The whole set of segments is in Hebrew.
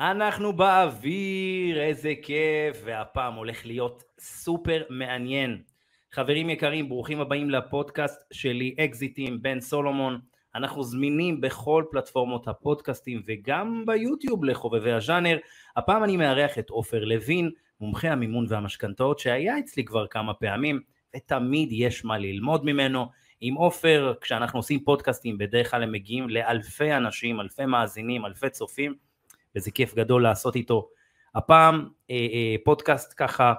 אנחנו באוויר, איזה כיף, והפעם הולך להיות סופר מעניין. חברים יקרים, ברוכים הבאים לפודקאסט שלי, אקזיטים, בן סולומון. אנחנו זמינים בכל פלטפורמות הפודקאסטים וגם ביוטיוב לחובבי הז'אנר. הפעם אני מארח את עופר לוין, מומחה המימון והמשכנתאות, שהיה אצלי כבר כמה פעמים, ותמיד יש מה ללמוד ממנו. עם עופר, כשאנחנו עושים פודקאסטים, בדרך כלל הם מגיעים לאלפי אנשים, אלפי מאזינים, אלפי צופים, וזה כיף גדול לעשות איתו. הפעם אה, אה, פודקאסט ככה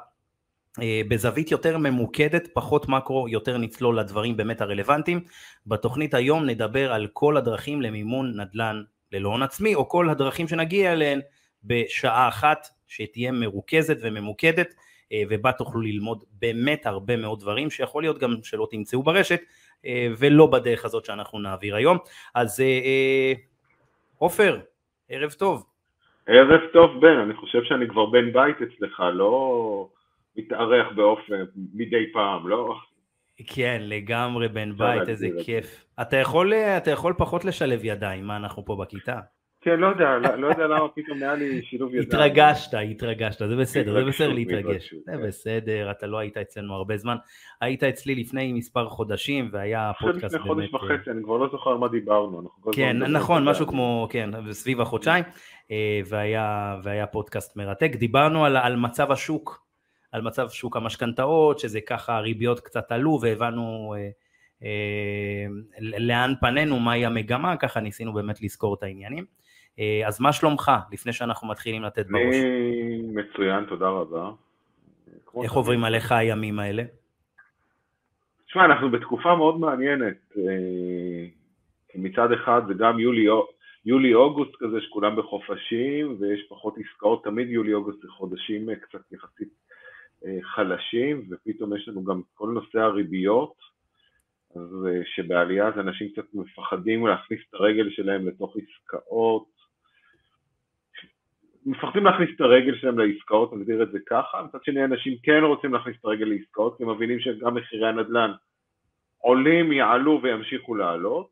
אה, בזווית יותר ממוקדת, פחות מקרו, יותר נצלול לדברים באמת הרלוונטיים. בתוכנית היום נדבר על כל הדרכים למימון נדל"ן ללא הון עצמי, או כל הדרכים שנגיע אליהן בשעה אחת, שתהיה מרוכזת וממוקדת, ובה תוכלו ללמוד באמת הרבה מאוד דברים, שיכול להיות גם שלא תמצאו ברשת, ולא בדרך הזאת שאנחנו נעביר היום. אז עופר, ערב טוב. ערב טוב בן, אני חושב שאני כבר בן בית אצלך, לא מתארח באופן מדי פעם, לא? כן, לגמרי בן בית, איזה כיף. אתה יכול, אתה יכול פחות לשלב ידיים, מה אנחנו פה בכיתה? כן, לא יודע, לא, לא יודע למה פתאום היה לי שילוב ידיים. התרגשת, התרגשת, זה בסדר, זה בסדר להתרגש. זה כן. בסדר, אתה לא היית אצלנו הרבה זמן. היית אצלי לפני מספר חודשים, והיה פודקאסט באמת... לפני חודש וחצי, אני כבר לא זוכר על מה דיברנו. כן, נכון, משהו כמו, כן, סביב החודשיים, אה, והיה פודקאסט מרתק. דיברנו על מצב השוק, על מצב שוק המשכנתאות, שזה ככה הריביות קצת עלו, והבנו... אה, אה, לאן פנינו, מהי המגמה, ככה ניסינו באמת לזכור את העניינים. אה, אז מה שלומך, לפני שאנחנו מתחילים לתת בראש? אני מצוין, תודה רבה. איך עוברים עליך הימים האלה? תשמע, אנחנו בתקופה מאוד מעניינת. אה, מצד אחד זה גם יולי-אוגוסט כזה, שכולם בחופשים, ויש פחות עסקאות, תמיד יולי-אוגוסט זה חודשים אה, קצת יחסית חלשים, ופתאום יש לנו גם כל נושא הריביות, אז שבעלייה אז אנשים קצת מפחדים להכניס את הרגל שלהם לתוך עסקאות, מפחדים להכניס את הרגל שלהם לעסקאות, נגדיר את זה ככה, מצד שני אנשים כן רוצים להכניס את הרגל לעסקאות, כי הם מבינים שגם מחירי הנדל"ן עולים, יעלו וימשיכו לעלות.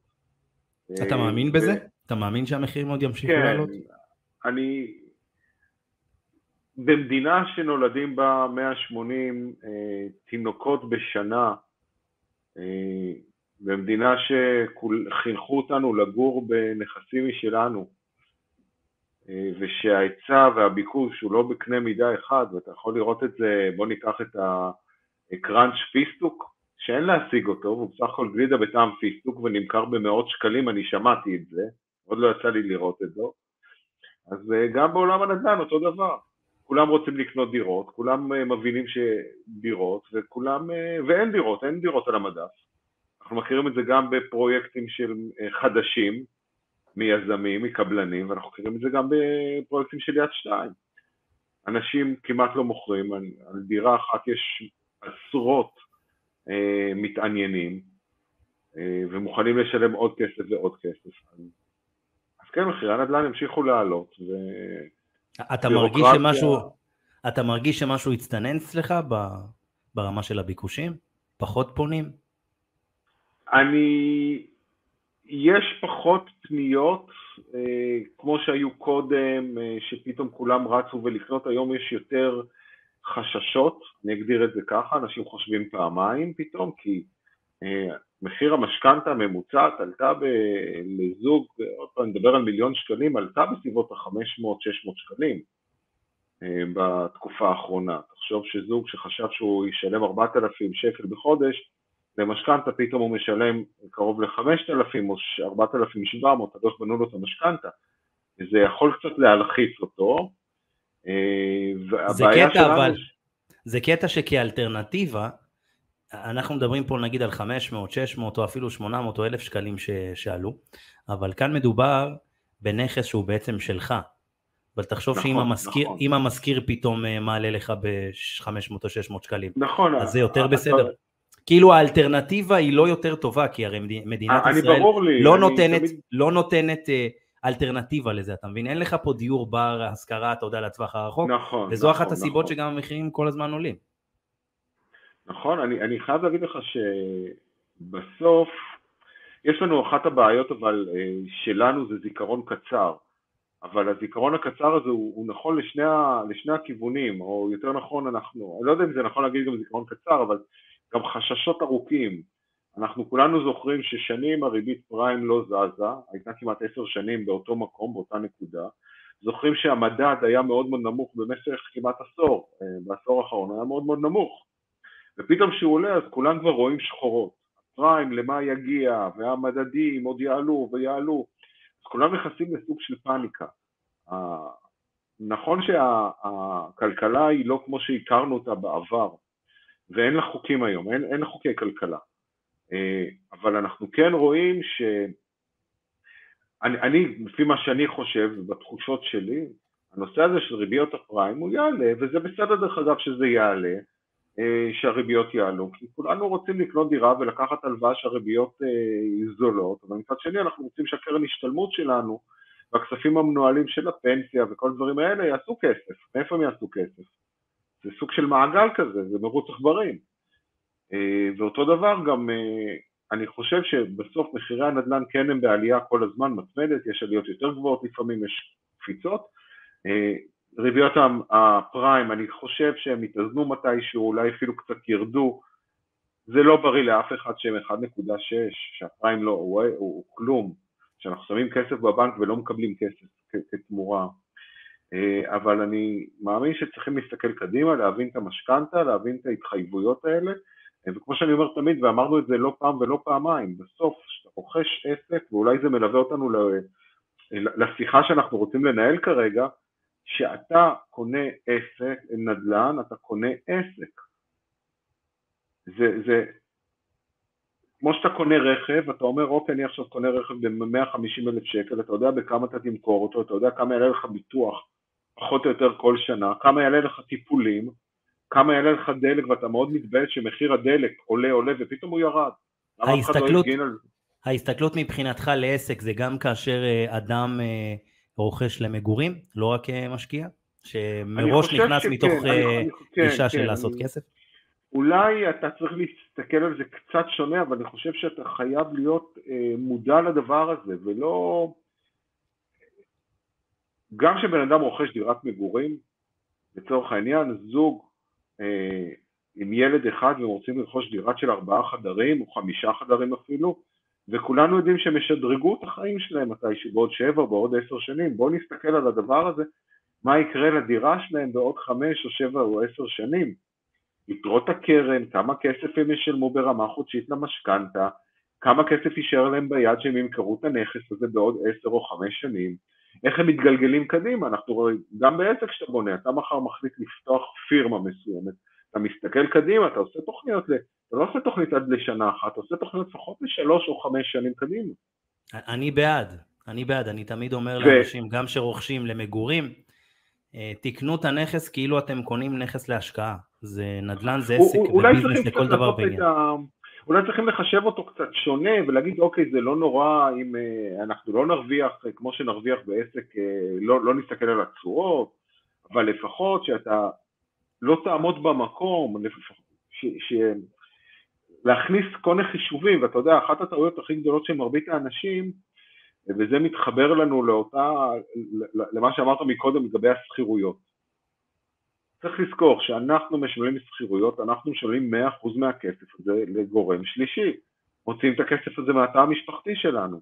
אתה מאמין בזה? אתה מאמין שהמחירים עוד ימשיכו כן, לעלות? כן, אני... במדינה שנולדים בה 180 אה, תינוקות בשנה, אה, במדינה שחינכו אותנו לגור בנכסים משלנו, אה, ושההיצע והביקוש הוא לא בקנה מידה אחד, ואתה יכול לראות את זה, בוא ניקח את הקראנץ' פיסטוק, שאין להשיג אותו, והוא בסך הכל גלידה בטעם פיסטוק ונמכר במאות שקלים, אני שמעתי את זה, עוד לא יצא לי לראות את זה, אז אה, גם בעולם הנדל"ן אותו דבר, כולם רוצים לקנות דירות, כולם אה, מבינים שדירות, וכולם, ואין דירות, אין דירות על המדף, אנחנו מכירים את זה גם בפרויקטים של חדשים, מיזמים, מקבלנים, ואנחנו מכירים את זה גם בפרויקטים של יד שתיים. אנשים כמעט לא מוכרים, על, דירה אחת יש עשרות אה, מתעניינים, אה, ומוכנים לשלם עוד כסף ועוד כסף. אז, אז כן, מחירי הנדל"ן ימשיכו לעלות. ו... אתה מרגיש שמשהו, אתה מרגיש שמשהו הצטנן אצלך ברמה של הביקושים? פחות פונים? אני יש פחות פניות אה, כמו שהיו קודם, אה, שפתאום כולם רצו ולקנות, היום יש יותר חששות, אני אגדיר את זה ככה, אנשים חושבים פעמיים פתאום, כי אה, מחיר המשכנתה הממוצעת עלתה ב- לזוג, עוד פעם נדבר על מיליון שקלים, עלתה בסביבות ה-500-600 שקלים אה, בתקופה האחרונה. תחשוב שזוג שחשב שהוא ישלם 4,000 שקל בחודש, למשכנתה פתאום הוא משלם קרוב ל-5,000 או 4,700, תלוי איך בנו לו את המשכנתה. זה יכול קצת להלחיץ אותו. אה, זה קטע שלנו... אבל, זה קטע שכאלטרנטיבה, אנחנו מדברים פה נגיד על 500, 600 או אפילו 800 או 1,000 שקלים ש... שעלו, אבל כאן מדובר בנכס שהוא בעצם שלך. אבל תחשוב נכון, שאם המשכיר, נכון. המשכיר פתאום אה, מעלה לך ב-500 או 600 שקלים, נכון, אז זה יותר בסדר. כאילו האלטרנטיבה היא לא יותר טובה, כי הרי מדינת ישראל לי, לא, נותנת, תמיד... לא נותנת אה, אלטרנטיבה לזה, אתה מבין? אין לך פה דיור בר השכרה, אתה יודע, לטווח הרחוק, נכון, וזו נכון, אחת הסיבות נכון. שגם המחירים כל הזמן עולים. נכון, אני, אני חייב להגיד לך שבסוף, יש לנו אחת הבעיות אבל אה, שלנו זה זיכרון קצר. אבל הזיכרון הקצר הזה הוא, הוא נכון לשני, לשני הכיוונים, או יותר נכון אנחנו, אני לא יודע אם זה נכון להגיד גם זיכרון קצר, אבל גם חששות ארוכים. אנחנו כולנו זוכרים ששנים הריבית פריים לא זזה, הייתה כמעט עשר שנים באותו מקום, באותה נקודה. זוכרים שהמדד היה מאוד מאוד נמוך במשך כמעט עשור, אה, בעשור האחרון היה מאוד מאוד נמוך. ופתאום כשהוא עולה אז כולם כבר רואים שחורות. הפריים למה יגיע, והמדדים עוד יעלו ויעלו. אז כולם נכנסים לסוג של פאניקה. נכון שהכלכלה היא לא כמו שהכרנו אותה בעבר, ואין לה חוקים היום, אין, אין לה חוקי כלכלה. אה, אבל אנחנו כן רואים ש... אני, אני, לפי מה שאני חושב, בתחושות שלי, הנושא הזה של ריביות הפריים הוא יעלה, וזה בסדר דרך אגב שזה יעלה, אה, שהריביות יעלו, כי כולנו רוצים לקנות דירה ולקחת הלוואה שהריביות אה, זולות, אבל מצד שני אנחנו רוצים שהקרן השתלמות שלנו והכספים המנוהלים של הפנסיה וכל הדברים האלה יעשו כסף. מאיפה הם יעשו כסף? זה סוג של מעגל כזה, זה מרוץ עכברים. אה, ואותו דבר גם, אני חושב שבסוף מחירי הנדל"ן כן הם בעלייה כל הזמן מתמדת, יש עליות יותר גבוהות לפעמים, יש קפיצות. ריביות הפריים, אני חושב שהם יתאזנו מתישהו, אולי אפילו קצת ירדו. זה לא בריא לאף אחד שהם 1.6, שהפריים לא, הוא, הוא, הוא כלום, שאנחנו שמים כסף בבנק ולא מקבלים כסף כתמורה. אה, אבל אני מאמין שצריכים להסתכל קדימה, להבין את המשכנתה, להבין את ההתחייבויות האלה, אה, וכמו שאני אומר תמיד, ואמרנו את זה לא פעם ולא פעמיים, בסוף כשאתה רוכש עסק, ואולי זה מלווה אותנו לשיחה שאנחנו רוצים לנהל כרגע, כשאתה קונה עסק, נדל"ן, אתה קונה עסק. זה, זה, כמו שאתה קונה רכב, אתה אומר, אוקיי, אני עכשיו קונה רכב ב-150 אלף שקל, אתה יודע בכמה אתה תמכור אותו, אתה יודע כמה יעלה לך ביטוח, פחות או יותר כל שנה, כמה יעלה לך טיפולים, כמה יעלה לך דלק, ואתה מאוד מתבייש שמחיר הדלק עולה עולה ופתאום הוא ירד. לא ההסתכלות, ההסתכלות מבחינתך לעסק זה גם כאשר אה, אדם אה, רוכש למגורים, לא רק אה, משקיע? שמראש נכנס שכן, מתוך גישה כן, של כן, לעשות אני... כסף? אולי אתה צריך להסתכל על זה קצת שונה, אבל אני חושב שאתה חייב להיות אה, מודע לדבר הזה, ולא... גם כשבן אדם רוכש דירת מגורים, לצורך העניין, זוג אה, עם ילד אחד והם רוצים לרכוש דירת של ארבעה חדרים או חמישה חדרים אפילו, וכולנו יודעים שהם ישדרגו את החיים שלהם מתישהו בעוד שבע, בעוד עשר שנים. בואו נסתכל על הדבר הזה, מה יקרה לדירה שלהם בעוד חמש או שבע או עשר שנים. יתרות הקרן, כמה כסף הם ישלמו ברמה חודשית למשכנתה, כמה כסף יישאר להם ביד שהם ימכרו את הנכס הזה בעוד עשר או חמש שנים, איך הם מתגלגלים קדימה, אנחנו רואים, גם בעסק שאתה בונה, אתה מחר מחליט לפתוח פירמה מסוימת, אתה מסתכל קדימה, אתה עושה תוכניות אתה לא עושה תוכנית עד לשנה אחת, אתה עושה תוכנית לפחות לשלוש או חמש שנים קדימה. אני בעד, אני בעד, אני תמיד אומר ו... לאנשים, גם שרוכשים למגורים, אה, תקנו את הנכס כאילו אתם קונים נכס להשקעה. זה נדל"ן, זה עסק וביזנס לכל דבר בעניין. ה... אולי צריכים לחשב אותו קצת שונה ולהגיד אוקיי זה לא נורא אם uh, אנחנו לא נרוויח uh, כמו שנרוויח בעסק, uh, לא, לא נסתכל על התשואות, אבל לפחות שאתה לא תעמוד במקום, ש, ש, להכניס כל מיני חישובים, ואתה יודע, אחת הטעויות הכי גדולות של מרבית האנשים, וזה מתחבר לנו לאותה, למה שאמרת מקודם לגבי השכירויות. צריך לזכור שאנחנו משלמים שכירויות, אנחנו משלמים 100% מהכסף הזה לגורם שלישי. מוצאים את הכסף הזה מהתא המשפחתי שלנו.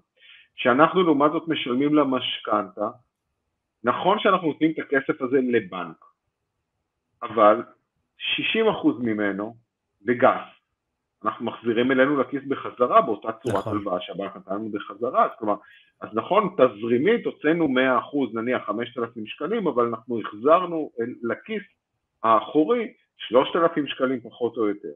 כשאנחנו לעומת זאת משלמים למשכנתה, נכון שאנחנו נותנים את הכסף הזה לבנק, אבל 60% ממנו, בגס, אנחנו מחזירים אלינו לכיס בחזרה באותה צורת נכון. הלוואה שהבנק נתן לנו בחזרה, אז כלומר, אז נכון, תזרימית הוצאנו 100% נניח 5,000 שקלים, אבל אנחנו החזרנו לכיס האחורי 3,000 שקלים פחות או יותר.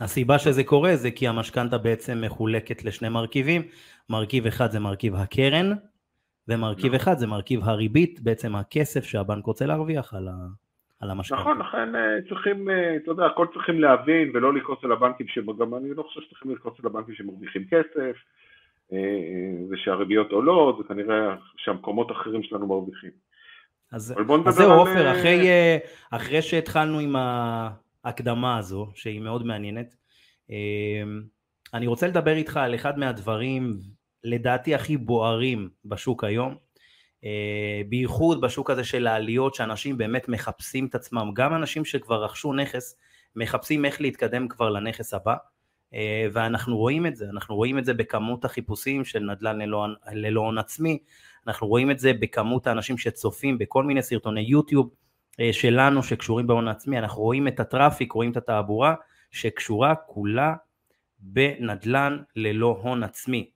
הסיבה שזה קורה זה כי המשכנתה בעצם מחולקת לשני מרכיבים, מרכיב אחד זה מרכיב הקרן, ומרכיב נכון. אחד זה מרכיב הריבית, בעצם הכסף שהבנק רוצה להרוויח על ה... על המשכנתה. נכון, לכן אה, צריכים, אה, אתה יודע, הכל צריכים להבין ולא לכעוס על הבנקים, שגם אני לא חושב שצריכים לכעוס על הבנקים שמרוויחים כסף, אה, ושהריביות עולות, וכנראה שהמקומות האחרים שלנו מרוויחים. אז, אז זהו עופר, על... אחרי, אחרי שהתחלנו עם ההקדמה הזו, שהיא מאוד מעניינת, אני רוצה לדבר איתך על אחד מהדברים, לדעתי הכי בוערים בשוק היום, אה, בייחוד בשוק הזה של העליות, שאנשים באמת מחפשים את עצמם, גם אנשים שכבר רכשו נכס, מחפשים איך להתקדם כבר לנכס הבא, אה, ואנחנו רואים את זה, אנחנו רואים את זה בכמות החיפושים של נדל"ן ללא הון עצמי, אנחנו רואים את זה בכמות האנשים שצופים בכל מיני סרטוני יוטיוב שלנו שקשורים בהון עצמי, אנחנו רואים את הטראפיק, רואים את התעבורה שקשורה כולה בנדל"ן ללא הון עצמי.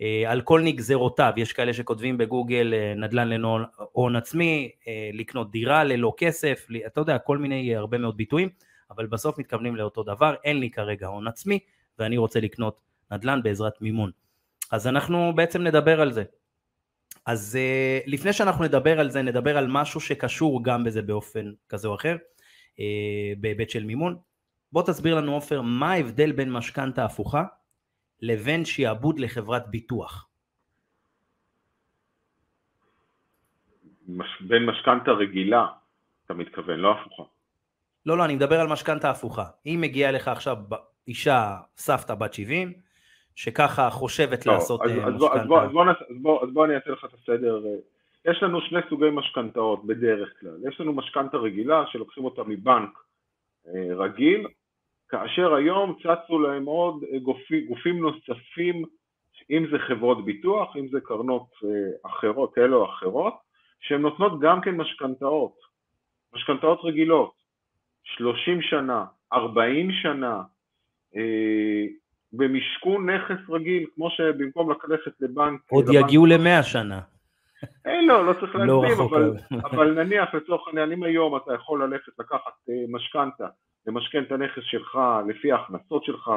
אה, על כל נגזרותיו, יש כאלה שכותבים בגוגל אה, נדל"ן ללא הון עצמי, אה, לקנות דירה ללא כסף, אתה יודע, כל מיני הרבה מאוד ביטויים, אבל בסוף מתכוונים לאותו דבר, אין לי כרגע הון עצמי ואני רוצה לקנות נדל"ן בעזרת מימון. אז אנחנו בעצם נדבר על זה. אז לפני שאנחנו נדבר על זה, נדבר על משהו שקשור גם בזה באופן כזה או אחר, בהיבט של מימון. בוא תסביר לנו עופר, מה ההבדל בין משכנתה הפוכה לבין שיעבוד לחברת ביטוח? מש... בין משכנתה רגילה, אתה מתכוון, לא הפוכה. לא, לא, אני מדבר על משכנתה הפוכה. אם מגיעה לך עכשיו אישה, סבתא בת 70, שככה חושבת לא, לעשות אז, משכנתה... אז בוא, אז, בוא, אז, בוא, אז, בוא, אז בוא אני אעשה לך את הסדר. יש לנו שני סוגי משכנתאות בדרך כלל. יש לנו משכנתה רגילה שלוקחים אותה מבנק אה, רגיל, כאשר היום צצו להם עוד אה, גופים, גופים נוספים, אם זה חברות ביטוח, אם זה קרנות אה, אחרות, כאלה או אחרות, שהן נותנות גם כן משכנתאות, משכנתאות רגילות, 30 שנה, 40 שנה, אה, במשכון נכס רגיל, כמו שבמקום ללכת לבנק... עוד לבנק יגיעו למאה שנה. אין לו, לא צריך לא להגזים, לא אבל, אבל נניח לצורך העניין, אם היום אתה יכול ללכת לקחת משכנתה למשכן את הנכס שלך לפי ההכנסות שלך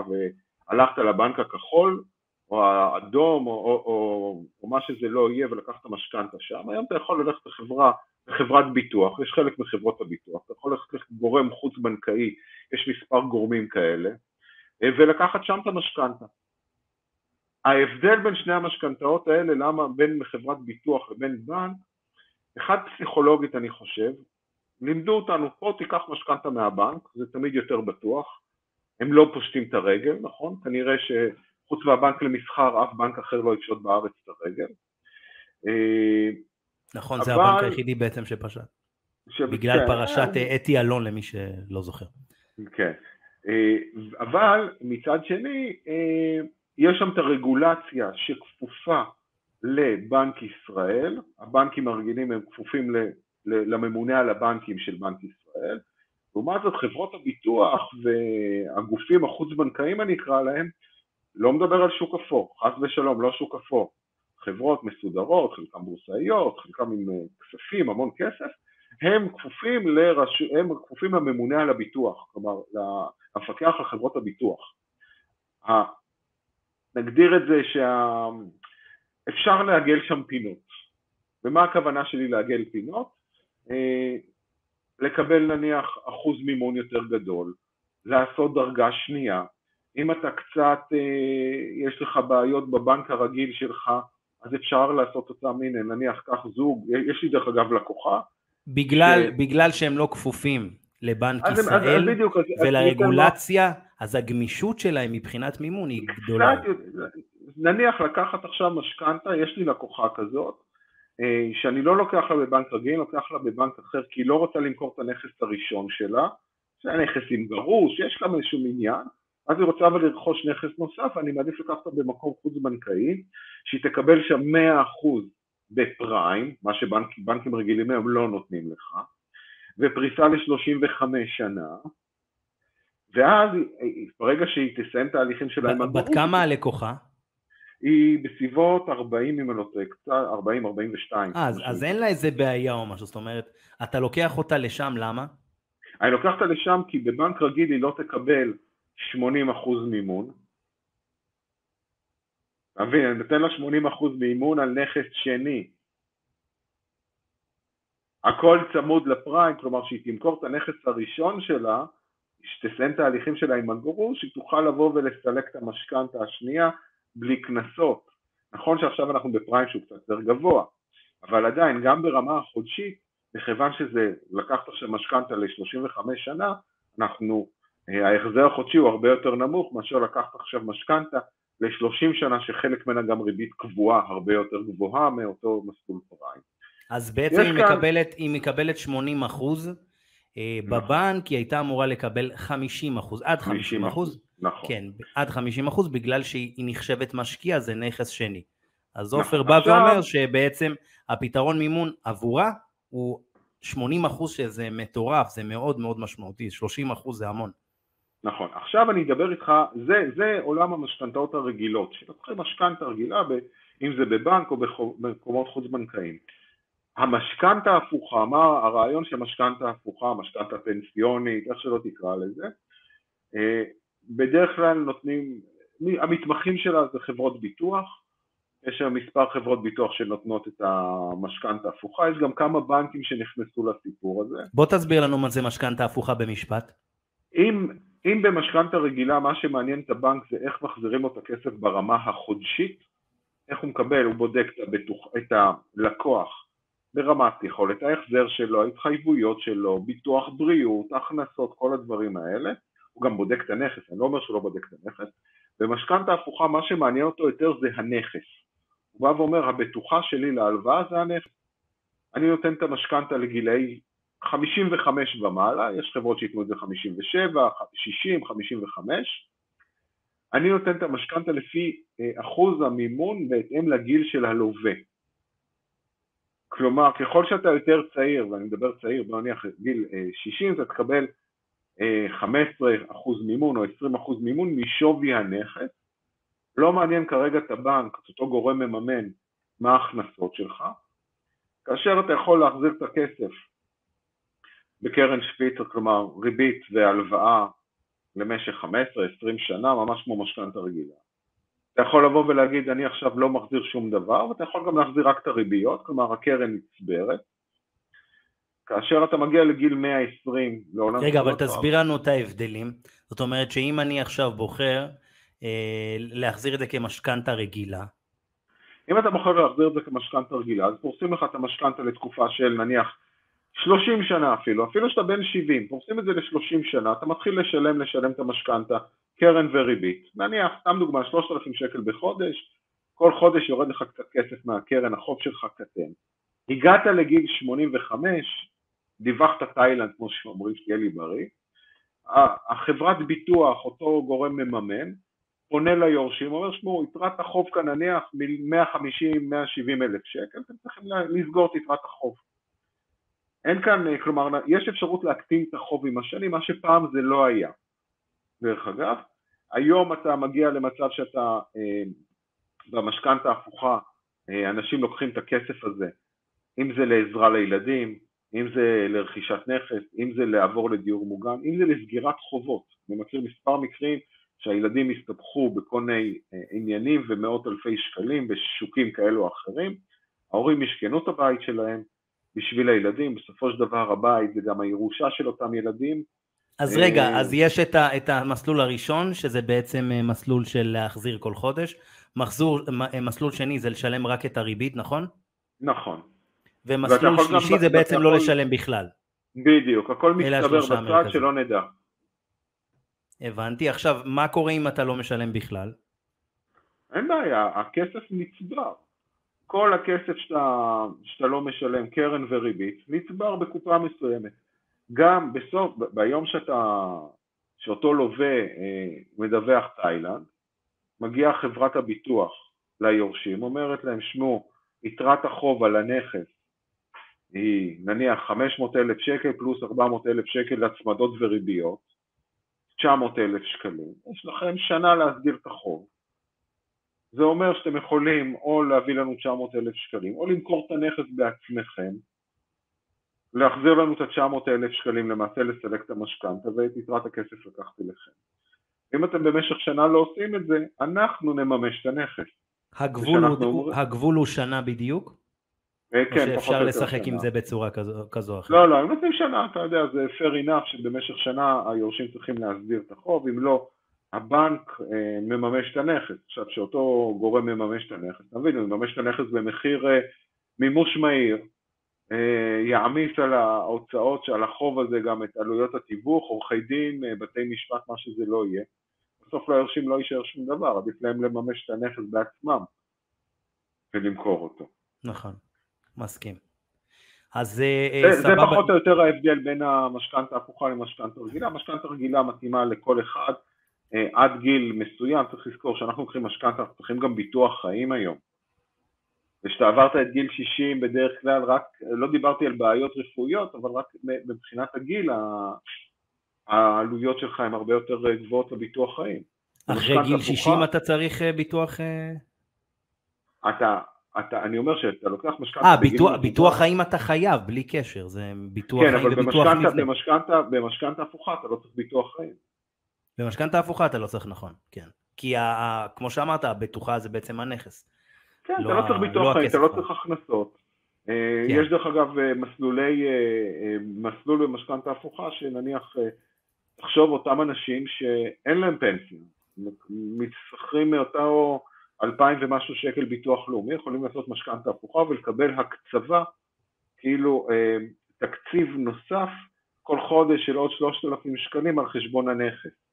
והלכת לבנק הכחול או האדום או, או, או, או מה שזה לא יהיה ולקחת משכנתה שם, היום אתה יכול ללכת לחברה, לחברת ביטוח, יש חלק מחברות הביטוח, אתה יכול ללכת לגורם חוץ בנקאי, יש מספר גורמים כאלה, ולקחת שם את המשכנתה. ההבדל בין שני המשכנתאות האלה, למה בין חברת ביטוח לבין בנק, אחד פסיכולוגית אני חושב, לימדו אותנו, פה תיקח משכנתה מהבנק, זה תמיד יותר בטוח, הם לא פושטים את הרגל, נכון? כנראה שחוץ מהבנק למסחר, אף בנק אחר לא יפשוט בארץ את הרגל. אה, נכון, אבל... זה הבנק היחידי בעצם שפשט. ש... בגלל כן, פרשת אה, אתי אלון למי שלא זוכר. כן, אה, אבל מצד שני, יש שם את הרגולציה שכפופה לבנק ישראל, הבנקים הרגילים הם כפופים לממונה על הבנקים של בנק ישראל. לעומת זאת חברות הביטוח והגופים החוץ-בנקאיים אני אקרא להם, לא מדבר על שוק אפור, חס ושלום, לא שוק אפור. חברות מסודרות, חלקן בורסאיות, חלקן עם אה, כספים, המון כסף, הם כפופים, לרש... הם כפופים לממונה על הביטוח, כלומר למפקח על חברות הביטוח. נגדיר את זה שאפשר לעגל שם פינות. ומה הכוונה שלי לעגל פינות? אה, לקבל נניח אחוז מימון יותר גדול, לעשות דרגה שנייה, אם אתה קצת, אה, יש לך בעיות בבנק הרגיל שלך, אז אפשר לעשות אותם, הנה נניח קח זוג, יש לי דרך אגב לקוחה. בגלל, ש... בגלל שהם לא כפופים לבנק אז ישראל אז, אז בדיוק, ולרגולציה, אז, אז הגמישות שלהם מבחינת מימון היא גדולה. נניח לקחת עכשיו משכנתה, יש לי לקוחה כזאת, אה, שאני לא לוקח לה בבנק רגיל, לוקח לה בבנק אחר כי היא לא רוצה למכור את הנכס הראשון שלה, זה נכס עם גרוש, יש לה איזשהו עניין, אז היא רוצה אבל לרכוש נכס נוסף, אני מעדיף לקחת אותה במקום חוץ בנקאי, שהיא תקבל שם 100% בפריים, מה שבנקים רגילים היום לא נותנים לך, ופריסה ל-35 שנה, ואז ברגע שהיא תסיים את ההליכים שלה הגרוש... בת כמה הלקוחה? היא בסביבות 40 אם אני לא טועה, קצת 40-42. אז, אז אין לה איזה בעיה או משהו, זאת אומרת, אתה לוקח אותה לשם, למה? אני לוקח אותה לשם כי בבנק רגיל היא לא תקבל 80% מימון. אתה מבין, אני נותן לה 80% מימון על נכס שני. הכל צמוד לפריים, כלומר שהיא תמכור את הנכס הראשון שלה, שתסיים את ההליכים שלה עם הגרוש, היא תוכל לבוא ולסלק את המשכנתה השנייה בלי קנסות. נכון שעכשיו אנחנו בפריים שהוא קצת יותר גבוה, אבל עדיין גם ברמה החודשית, מכיוון שזה לקחת עכשיו משכנתה ל-35 שנה, אנחנו, אה, ההחזר החודשי הוא הרבה יותר נמוך מאשר לקחת עכשיו משכנתה ל-30 שנה שחלק ממנה גם ריבית קבועה הרבה יותר גבוהה מאותו מסלול פריים. אז בעצם היא, כאן... מקבלת, היא מקבלת 80 אחוז, אה, נכון. בבנק היא הייתה אמורה לקבל 50 אחוז, עד 50 אחוז. נכון. כן, עד 50 אחוז, בגלל שהיא נחשבת משקיע, זה נכס שני. אז נכון. עופר נכון. בא עכשיו... ואומר שבעצם הפתרון מימון עבורה הוא 80 אחוז שזה מטורף, זה מאוד מאוד משמעותי, 30 אחוז זה המון. נכון. עכשיו אני אדבר איתך, זה, זה עולם המשכנתאות הרגילות, שלוקחים משכנתה רגילה, ב, אם זה בבנק או במקומות חוץ-בנקאיים. המשכנתה ההפוכה, מה הרעיון של משכנתה הפוכה, משכנתה פנסיונית, איך שלא תקרא לזה, אה, בדרך כלל נותנים, המתמחים שלה זה חברות ביטוח, יש שם מספר חברות ביטוח שנותנות את המשכנתה הפוכה, יש גם כמה בנקים שנכנסו לסיפור הזה. בוא תסביר לנו מה זה משכנתה הפוכה במשפט. אם, אם במשכנתה רגילה מה שמעניין את הבנק זה איך מחזירים לו את הכסף ברמה החודשית, איך הוא מקבל, הוא בודק את, הלקוח ברמת יכולת ההחזר שלו, ההתחייבויות שלו, ביטוח בריאות, הכנסות, כל הדברים האלה, הוא גם בודק את הנכס, אני לא אומר שהוא לא בודק את הנכס, במשכנתה הפוכה מה שמעניין אותו יותר זה הנכס, הוא בא ואומר הבטוחה שלי להלוואה זה הנכס, אני נותן את המשכנתה לגילאי 55 ומעלה, יש חברות שייתנו את זה 57, 60, 55, אני נותן את המשכנתה לפי אה, אחוז המימון בהתאם לגיל של הלווה. כלומר, ככל שאתה יותר צעיר, ואני מדבר צעיר, בוא נניח גיל 60, אה, אתה תקבל 15% אה, מימון או 20% מימון משווי הנכס. לא מעניין כרגע את הבנק, את אותו גורם מממן, מה ההכנסות שלך. כאשר אתה יכול להחזיר את הכסף בקרן שפיצר, כלומר ריבית והלוואה למשך 15-20 שנה, ממש כמו משכנתה רגילה. אתה יכול לבוא ולהגיד אני עכשיו לא מחזיר שום דבר, ואתה יכול גם להחזיר רק את הריביות, כלומר הקרן נצברת. כאשר אתה מגיע לגיל 120 לעולם... רגע, אבל תסביר לנו את ההבדלים. זאת אומרת שאם אני עכשיו בוחר אה, להחזיר את זה כמשכנתה רגילה, אם אתה בוחר להחזיר את זה כמשכנתה רגילה, אז פורסים לך את המשכנתה לתקופה של נניח 30 שנה אפילו, אפילו שאתה בן 70, פורסים את זה ל-30 שנה, אתה מתחיל לשלם, לשלם את המשכנתה, קרן וריבית, נניח, סתם דוגמה, 3,000 שקל בחודש, כל חודש יורד לך קצת כסף מהקרן, החוב שלך קטן. הגעת לגיל 85, דיווחת תאילנד, כמו שאומרים, שתהיה לי בריא, החברת ביטוח, אותו גורם מממן, פונה ליורשים, אומר, שמעו, יתרת החוב כאן נניח מ-150-170 אלף שקל, אתם צריכים לסגור את יתרת החוב. אין כאן, אה, כלומר, יש אפשרות להקטין את החוב עם השנים, מה שפעם זה לא היה. דרך אגב, היום אתה מגיע למצב שאתה אה, במשכנתה הפוכה, אה, אנשים לוקחים את הכסף הזה, אם זה לעזרה לילדים, אם זה לרכישת נכס, אם זה לעבור לדיור מוגן, אם זה לסגירת חובות. אני מכיר מספר מקרים שהילדים הסתבכו בכל מיני עניינים ומאות אלפי שקלים בשוקים כאלו או אחרים, ההורים משכנו את הבית שלהם, בשביל הילדים, בסופו של דבר הבית זה גם הירושה של אותם ילדים. אז רגע, אה, אז יש את, ה, את המסלול הראשון, שזה בעצם אה, מסלול של להחזיר כל חודש, מחזור, אה, מסלול שני זה לשלם רק את הריבית, נכון? נכון. ומסלול שלישי זה בעצם לא יכול... לא לשלם בכלל. בדיוק, הכל מצטבר בצד שלא נדע. הבנתי, עכשיו מה קורה אם אתה לא משלם בכלל? אין בעיה, הכסף נצבר. כל הכסף שאתה, שאתה לא משלם, קרן וריבית, נצבר בקופה מסוימת. גם בסוף, ביום שאתה, שאותו לווה אה, מדווח תאילנד, מגיעה חברת הביטוח ליורשים, אומרת להם, שמעו, יתרת החוב על הנכס היא נניח 500 אלף שקל פלוס 400 אלף שקל להצמדות וריביות, 900 אלף שקלים, יש לכם שנה להסדיר את החוב. זה אומר שאתם יכולים או להביא לנו 900 אלף שקלים, או למכור את הנכס בעצמכם, להחזיר לנו את ה-900 אלף שקלים, למעשה לסלק את המשכנתה, ואת יתרת הכסף לקחתי לכם. אם אתם במשך שנה לא עושים את זה, אנחנו נממש את הנכס. הגבול, הוא, אומר... הגבול הוא שנה בדיוק? אה, כן, או שאפשר לשחק עם זה בצורה כזו, כזו או אחרת? לא, לא, הם נותנים שנה, אתה יודע, זה fair enough שבמשך שנה היורשים צריכים להסדיר את החוב, אם לא, הבנק אה, מממש את הנכס. עכשיו, כשאותו גורם מממש את הנכס, אתה מבין, הוא מממש את הנכס במחיר אה, מימוש מהיר, אה, יעמיס על ההוצאות שעל החוב הזה גם את עלויות התיווך, עורכי דין, בתי משפט, מה שזה לא יהיה. בסוף ליורשים לא יישאר שום דבר, עדיף להם לממש את הנכס בעצמם ולמכור אותו. נכון, מסכים. אז זה, סבבה. זה פחות או יותר ההבדל בין המשכנתה ההפוכה למשכנתה רגילה. משכנתה רגילה מתאימה לכל אחד עד גיל מסוים, צריך לזכור שאנחנו לוקחים משכנתה, אנחנו צריכים גם ביטוח חיים היום. וכשאתה עברת את גיל 60 בדרך כלל רק, לא דיברתי על בעיות רפואיות, אבל רק מבחינת הגיל העלויות שלך הן הרבה יותר גבוהות לביטוח חיים. אחרי גיל 60 אתה צריך אה, ביטוח... אה? אתה, אתה, אני אומר שאתה לוקח משכנתה... אה, ביטוח, ביטוח חיים אתה חייב, בלי קשר, זה ביטוח כן, חיים וביטוח מבנה. כן, אבל במשכנתה הפוכה אתה לא צריך ביטוח חיים. במשכנתה הפוכה אתה לא צריך, נכון, כן. כי ה, כמו שאמרת, הבטוחה זה בעצם הנכס. כן, לא אתה לא צריך ביטוח לא אתה לא צריך הכנסות. אה, כן. יש דרך אגב מסלולי, מסלול במשכנתה הפוכה, שנניח, תחשוב אותם אנשים שאין להם פנסיה, מתשכרים מאותו אלפיים ומשהו שקל ביטוח לאומי, יכולים לעשות משכנתה הפוכה ולקבל הקצבה, כאילו אה, תקציב נוסף כל חודש של עוד שלושת אלפים שקלים על חשבון הנכס.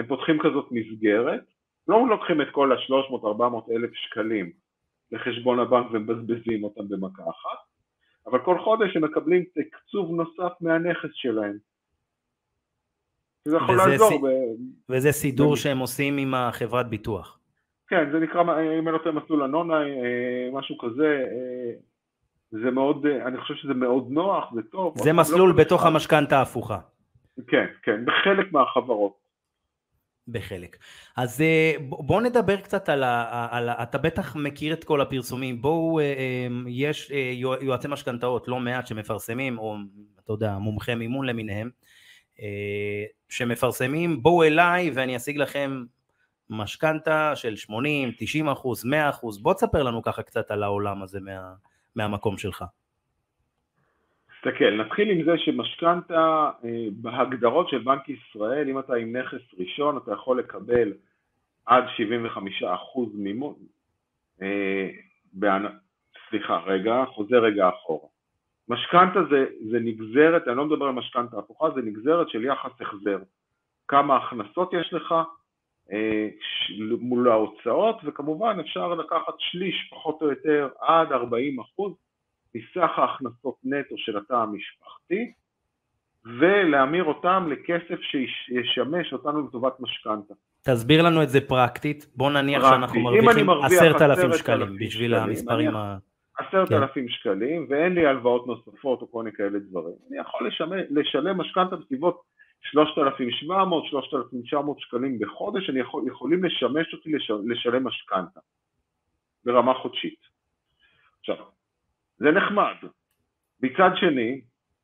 הם פותחים כזאת מסגרת, לא לוקחים את כל השלוש מאות ארבע מאות אלף שקלים לחשבון הבנק ומבזבזים אותם במכה אחת, אבל כל חודש הם מקבלים תקצוב נוסף מהנכס שלהם. זה יכול לעזור. ס... ב... וזה סידור ב... שהם עושים עם החברת ביטוח. כן, זה נקרא, אם אני לא טועה, מסלול הנונה, אה, משהו כזה, אה, זה מאוד, אני חושב שזה מאוד נוח, זה טוב. זה מסלול לא בתוך המשכנתה ההפוכה. כן, כן, בחלק מהחברות. בחלק. אז אה, בואו נדבר קצת על, ה, על ה... אתה בטח מכיר את כל הפרסומים. בואו, יש יועצי משכנתאות לא מעט שמפרסמים, או אתה יודע, מומחי מימון למיניהם, שמפרסמים בואו אליי ואני אשיג לכם משכנתה של 80, 90 אחוז, 100 אחוז, בוא תספר לנו ככה קצת על העולם הזה מה, מהמקום שלך. תסתכל, נתחיל עם זה שמשכנתה אה, בהגדרות של בנק ישראל, אם אתה עם נכס ראשון אתה יכול לקבל עד 75 אחוז מימון, אה, סליחה רגע, חוזר רגע אחורה. משכנתה זה, זה נגזרת, אני לא מדבר על משכנתה הפוכה, זה נגזרת של יחס החזר. כמה הכנסות יש לך אה, מול ההוצאות, וכמובן אפשר לקחת שליש פחות או יותר עד 40 אחוז מסך ההכנסות נטו של התא המשפחתי, ולהמיר אותם לכסף שישמש אותנו לטובת משכנתה. תסביר לנו את זה פרקטית, בוא נניח פרקטי. שאנחנו מרוויחים עשרת אלפים שקלים בשביל המספרים ה... עשרת אלפים כן. שקלים ואין לי הלוואות נוספות או כל מיני כאלה דברים, אני יכול לשמש, לשלם משכנתה בסביבות 3,700, 3,900 שקלים בחודש, אני יכול, יכולים לשמש אותי לשל, לשלם משכנתה ברמה חודשית. זה נחמד. מצד שני,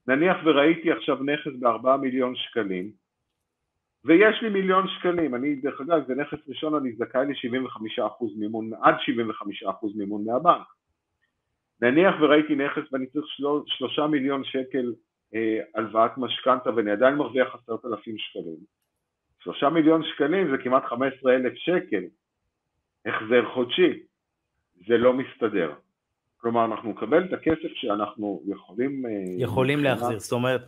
נניח וראיתי עכשיו נכס בארבעה מיליון שקלים, ויש לי מיליון שקלים, אני דרך אגב זה נכס ראשון אני זכאי ל-75% מימון, עד 75% מימון מהבנק. נניח וראיתי נכס ואני צריך שלושה מיליון שקל אה, הלוואת משכנתה ואני עדיין מרוויח עשרת אלפים שקלים. שלושה מיליון שקלים זה כמעט חמש עשרה אלף שקל החזר חודשי, זה לא מסתדר. כלומר, אנחנו נקבל את הכסף שאנחנו יכולים... אה, יכולים להחזיר, זאת אומרת,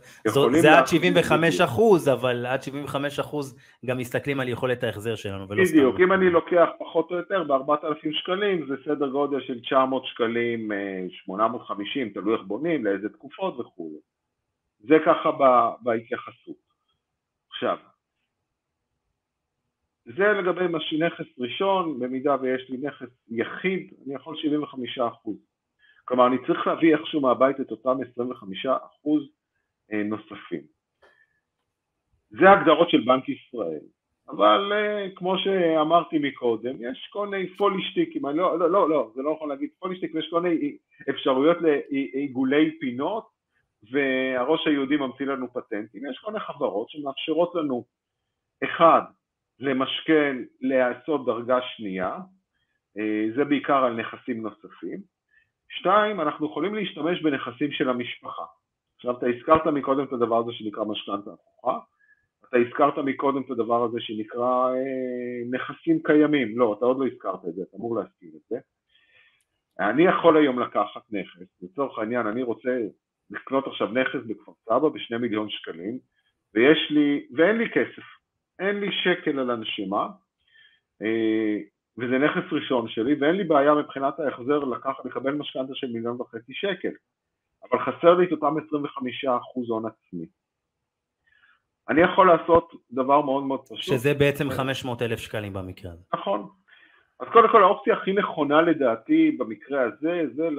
זה עד 75 אחוז, אבל עד 75 אחוז גם מסתכלים על יכולת ההחזר שלנו, ולא סתם. בדיוק, אם אני לוקח פחות או יותר ב-4,000 שקלים, זה סדר גודל של 900 שקלים, 850, אה, תלוי איך בונים, לאיזה תקופות וכו'. זה ככה בהתייחסות. עכשיו, זה לגבי נכס ראשון, במידה ויש לי נכס יחיד, אני יכול 75 אחוז. כלומר, אני צריך להביא איכשהו מהבית את אותם 25 אחוז אה, נוספים. זה הגדרות של בנק ישראל. אבל אה, כמו שאמרתי מקודם, יש כל מיני פולישטיקים, לא, לא, לא, לא, זה לא יכול להגיד פולישטיק, יש כל מיני אפשרויות לעיגולי פינות, והראש היהודי ממציא לנו פטנטים. יש כל מיני חברות שמאפשרות לנו, אחד, למשכן, לעשות דרגה שנייה, אה, זה בעיקר על נכסים נוספים. שתיים, אנחנו יכולים להשתמש בנכסים של המשפחה. עכשיו, אתה הזכרת מקודם את הדבר הזה שנקרא משכנתה הפוכה, אתה הזכרת מקודם את הדבר הזה שנקרא אה, נכסים קיימים, לא, אתה עוד לא הזכרת את זה, אתה אמור להזכיר את זה. אני יכול היום לקחת נכס, לצורך העניין אני רוצה לקנות עכשיו נכס בכפר סבא בשני מיליון שקלים, ויש לי, ואין לי כסף, אין לי שקל על הנשימה, אה, וזה נכס ראשון שלי, ואין לי בעיה מבחינת ההחזר לקחת, לקבל משכנתה של מיליון וחצי שקל. אבל חסר לי את אותם 25% הון עצמי. אני יכול לעשות דבר מאוד מאוד פשוט. שזה בעצם 500 אלף שקלים במקרה הזה. נכון. אז קודם כל האופציה הכי נכונה לדעתי במקרה הזה, זה,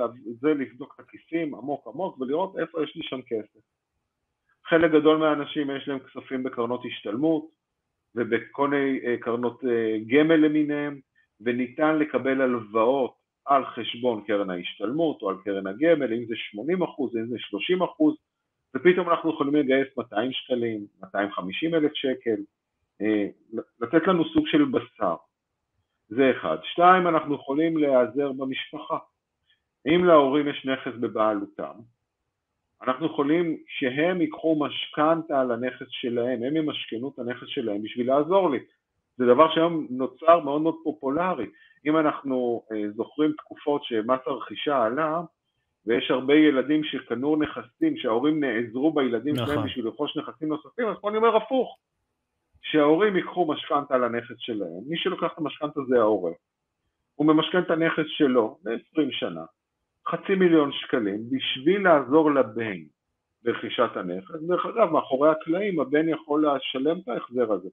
זה לבדוק את הכיסים עמוק עמוק ולראות איפה יש לי שם כסף. חלק גדול מהאנשים יש להם כספים בקרנות השתלמות ובכל מיני אה, קרנות אה, גמל למיניהם, וניתן לקבל הלוואות על חשבון קרן ההשתלמות או על קרן הגמל, אם זה 80 אחוז, אם זה 30 אחוז, ופתאום אנחנו יכולים לגייס 200 שקלים, 250 אלף שקל, אה, לתת לנו סוג של בשר. זה אחד. שתיים, אנחנו יכולים להיעזר במשפחה. אם להורים יש נכס בבעלותם, אנחנו יכולים שהם ייקחו משכנתה על הנכס שלהם, הם ימשכנו את הנכס שלהם בשביל לעזור לי. זה דבר שהיום נוצר מאוד מאוד פופולרי. אם אנחנו אה, זוכרים תקופות שמס הרכישה עלה, ויש הרבה ילדים שקנו נכסים, שההורים נעזרו בילדים נכון. שלהם בשביל לרכוש נכסים נוספים, אז פה אני אומר הפוך, שההורים ייקחו משכנתה על הנכס שלהם, מי שלוקח את המשכנתה זה ההורה, הוא ממשכן את הנכס שלו ל-20 שנה, חצי מיליון שקלים, בשביל לעזור לבן ברכישת הנכס, דרך אגב, מאחורי הקלעים הבן יכול לשלם את ההחזר הזה,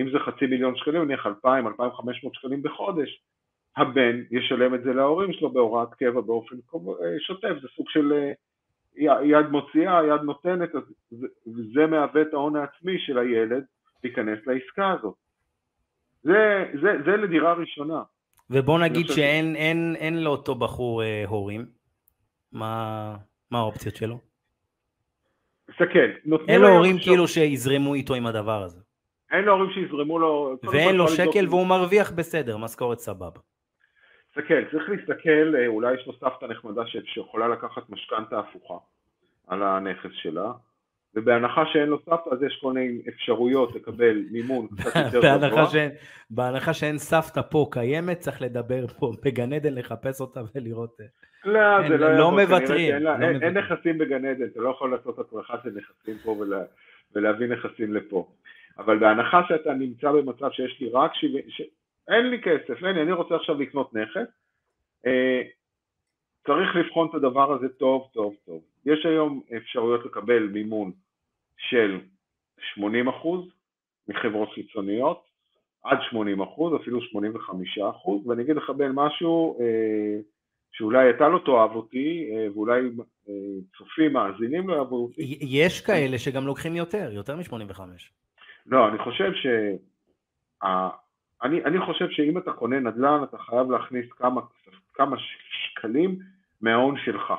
אם זה חצי מיליון שקלים, נניח 2,000, 2,500 שקלים בחודש, הבן ישלם את זה להורים שלו בהוראת קבע באופן אה, שוטף, זה סוג של אה, יד מוציאה, יד נותנת, וזה מהווה את ההון העצמי של הילד להיכנס לעסקה הזאת. זה, זה, זה לדירה ראשונה. ובוא נגיד שאין אין, אין לאותו בחור אה, הורים, מה, מה האופציות שלו? תסתכל, אין לו הורים כאילו שיזרמו איתו עם הדבר הזה. אין לו הורים שיזרמו לו... ואין לו שקל והוא מרוויח בסדר, משכורת סבבה. תסתכל, צריך להסתכל, אה, אולי יש לו סבתא נחמדה שיכולה לקחת משכנתה הפוכה על הנכס שלה, ובהנחה שאין לו סבתא אז יש כל מיני אפשרויות לקבל מימון קצת יותר גבוה. בהנחה שאין סבתא פה קיימת, צריך לדבר פה בגן עדן, לחפש אותה ולראות... אה, לא, זה לא, לא מוותרים. אין, לא אין, נכסים בגן עדן, אתה לא יכול לעשות הצרחה של נכסים פה ולה, ולהביא נכסים לפה. אבל בהנחה שאתה נמצא במצב שיש לי רק 70, ש... אין לי כסף, אין לי, אני רוצה עכשיו לקנות נכס, אה, צריך לבחון את הדבר הזה טוב טוב טוב. יש היום אפשרויות לקבל מימון של 80 מחברות חיצוניות, עד 80 אפילו 85 ואני אגיד לך בין משהו אה, שאולי אתה לא תאהב אותי, אה, ואולי אה, צופים, מאזינים לא יאהבו אותי. יש כאלה שגם לוקחים יותר, יותר מ-85. לא, אני חושב ש... אני, אני חושב שאם אתה קונה נדל"ן, אתה חייב להכניס כמה, כמה שקלים מההון שלך.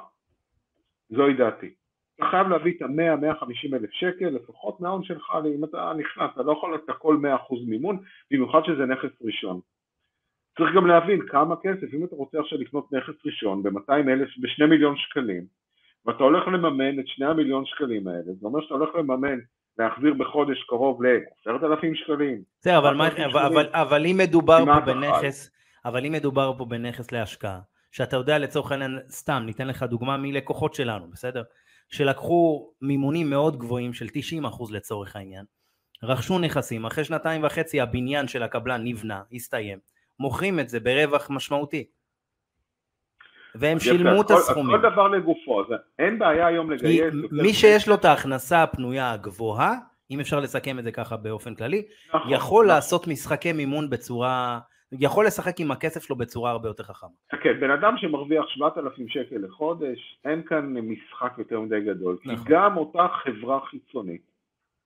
זוהי דעתי. אתה חייב להביא את ה-100-150 אלף שקל לפחות מההון שלך, אם אתה נכנס, אתה לא יכול לתת הכל 100% מימון, במיוחד שזה נכס ראשון. צריך גם להבין כמה כסף, אם אתה רוצה עכשיו לקנות נכס ראשון ב-200 אלף, ב-2 מיליון שקלים, ואתה הולך לממן את 2 המיליון שקלים האלה, זה אומר שאתה הולך לממן להחזיר בחודש קרוב ל-10,000 שקלים. בסדר, אבל, אבל, אבל, אבל אם מדובר פה בנכס, אבל אם מדובר פה בנכס להשקעה, שאתה יודע לצורך העניין, סתם, ניתן לך דוגמה מלקוחות שלנו, בסדר? שלקחו מימונים מאוד גבוהים של 90% לצורך העניין, רכשו נכסים, אחרי שנתיים וחצי הבניין של הקבלן נבנה, הסתיים, מוכרים את זה ברווח משמעותי. והם שילמו את הסכומים. כל דבר לגופו, אז אין בעיה היום לגייס. מי שיש לו את ההכנסה הפנויה הגבוהה, אם אפשר לסכם את זה ככה באופן כללי, נכון, יכול נכון. לעשות משחקי מימון בצורה, יכול לשחק עם הכסף שלו בצורה הרבה יותר חכמה. כן, בן אדם שמרוויח 7,000 שקל לחודש, אין כאן משחק יותר מדי גדול, נכון. כי גם אותה חברה חיצונית,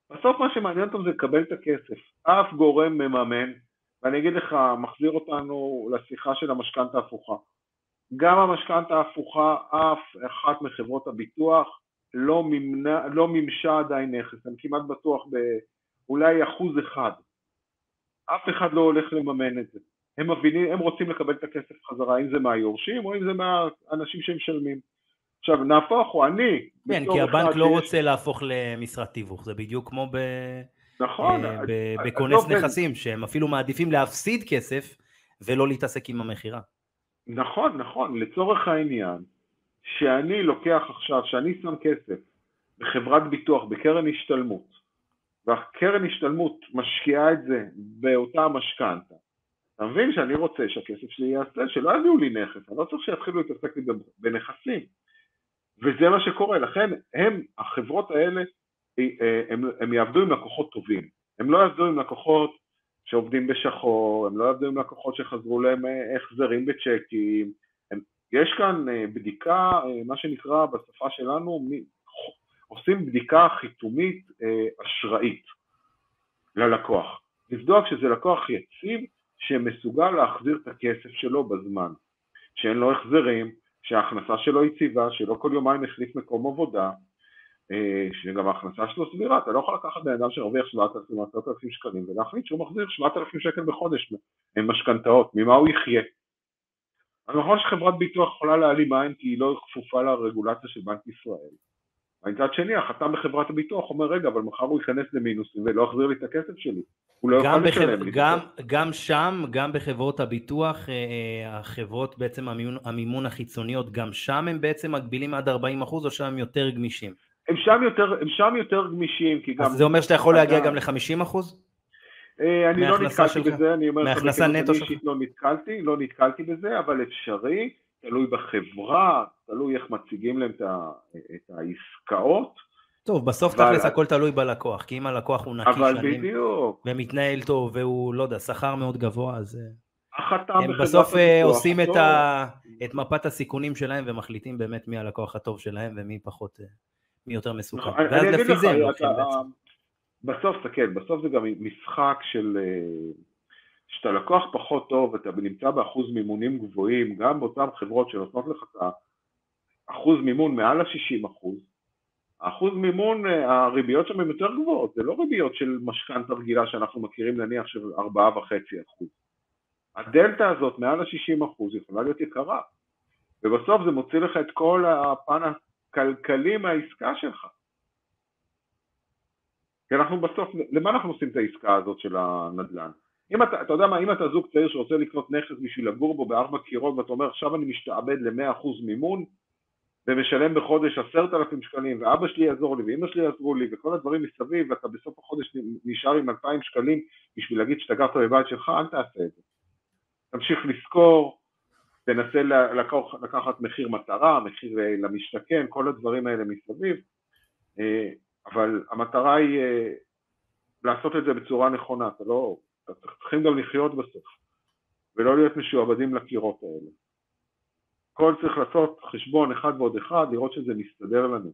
בסוף מה שמעניין אותם זה לקבל את הכסף, אף גורם מממן, ואני אגיד לך, מחזיר אותנו לשיחה של המשכנתה ההפוכה. גם המשכנתה ההפוכה, אף אחת מחברות הביטוח לא, מימנה, לא מימשה עדיין נכס, אני כמעט בטוח באולי אחוז אחד. אף אחד לא הולך לממן את זה. הם מבינים, הם רוצים לקבל את הכסף חזרה, אם זה מהיורשים או אם זה מהאנשים שמשלמים. עכשיו, נהפוך הוא, אני... כן, כי הבנק לא שיש... רוצה להפוך למשרת תיווך, זה בדיוק כמו ב... נכון. אה, בכונס נכסים, שהם אפילו מעדיפים להפסיד כסף ולא להתעסק עם המכירה. נכון, נכון, לצורך העניין, שאני לוקח עכשיו, שאני שם כסף בחברת ביטוח, בקרן השתלמות, והקרן השתלמות משקיעה את זה באותה משכנתה, אתה מבין שאני רוצה שהכסף שלי יעשה, שלא יביאו לי נכס, אני לא צריך שיתחילו להתעסק לי בנכסים. וזה מה שקורה, לכן הם, החברות האלה, אה, הם, הם יעבדו עם לקוחות טובים, הם לא יעבדו עם לקוחות שעובדים בשחור, הם לא יעבדו עם לקוחות שחזרו להם אה, החזרים בצ'קים, הם, יש כאן בדיקה, מה שנקרא בשפה שלנו, עושים בדיקה חיתומית אשראית ללקוח, לבדוק שזה לקוח יציב שמסוגל להחזיר את הכסף שלו בזמן, שאין לו החזרים, שההכנסה שלו יציבה, שלא כל יומיים החליף מקום עבודה, אה, שגם ההכנסה שלו סבירה, אתה לא יכול לקחת בן אדם שמרוויח 7,000-10,000 שקלים ולהחליט שהוא מחזיר 7,000 שקל בחודש עם משכנתאות, ממה הוא יחיה? אז נכון שחברת ביטוח יכולה להעלים עין כי היא לא כפופה לרגולציה של בנק ישראל. מצד שני, החתם בחברת הביטוח אומר, רגע, אבל מחר הוא ייכנס למינוסים ולא יחזיר לי את הכסף שלי. הוא לא יוכל לשלם לי. גם, גם שם, גם בחברות הביטוח, אה, אה, החברות בעצם המימון, המימון החיצוניות, גם שם הם בעצם מגבילים עד 40 אחוז או שהם יותר גמישים? הם שם יותר, הם שם יותר גמישים, כי גם... אז זה אומר שאתה יכול להגיע גם ל-50 אחוז? אה, אני לא נתקלתי. בזה, אני אומר מהכנסה נטו שלך? לא נתקלתי, לא נתקלתי בזה, אבל אפשרי, תלוי בחברה, תלוי איך מציגים להם את העסקאות. טוב, בסוף תכלס הכל תלוי בלקוח, כי אם הלקוח הוא נקי אבל שנים, בדיוק. ומתנהל טוב, והוא, לא יודע, שכר מאוד גבוה, אז... אה, הם בסוף אה, עושים את, ה... את מפת הסיכונים שלהם ומחליטים באמת מי הלקוח הטוב שלהם ומי פחות, מי יותר מסוכן. ואז לפי זה הם לוקחים בעצם. בסוף, תסתכל, בסוף זה גם משחק של... כשאתה לקוח פחות טוב ואתה נמצא באחוז מימונים גבוהים, גם באותן חברות שנותנות לך את האחוז מימון מעל ה-60 אחוז, האחוז מימון, אה, הריביות שם הן יותר גבוהות, זה לא ריביות של משכנתה רגילה שאנחנו מכירים נניח של 4.5 אחוז. הדלתא הזאת מעל ה-60 אחוז יכולה להיות יקרה, ובסוף זה מוציא לך את כל הפן הכלכלי מהעסקה שלך. כי אנחנו בסוף, למה אנחנו עושים את העסקה הזאת של הנדל"ן? אם אתה, אתה יודע מה, אם אתה זוג צעיר שרוצה לקנות נכס בשביל לגור בו בארבע קירות ואתה אומר עכשיו אני משתעבד ל-100% מימון ומשלם בחודש עשרת אלפים שקלים ואבא שלי יעזור לי ואמא שלי יעזרו לי וכל הדברים מסביב ואתה בסוף החודש נשאר עם אלפיים שקלים בשביל להגיד שאתה גרת בבית שלך, אל תעשה את זה. תמשיך לשכור, תנסה לקח, לקחת מחיר מטרה, מחיר אה, למשתכן, כל הדברים האלה מסביב, אה, אבל המטרה היא אה, לעשות את זה בצורה נכונה, אתה לא, צריכים גם לחיות בסוף, ולא להיות משועבדים לקירות האלה. הכל צריך לעשות חשבון אחד ועוד אחד, לראות שזה מסתדר לנו.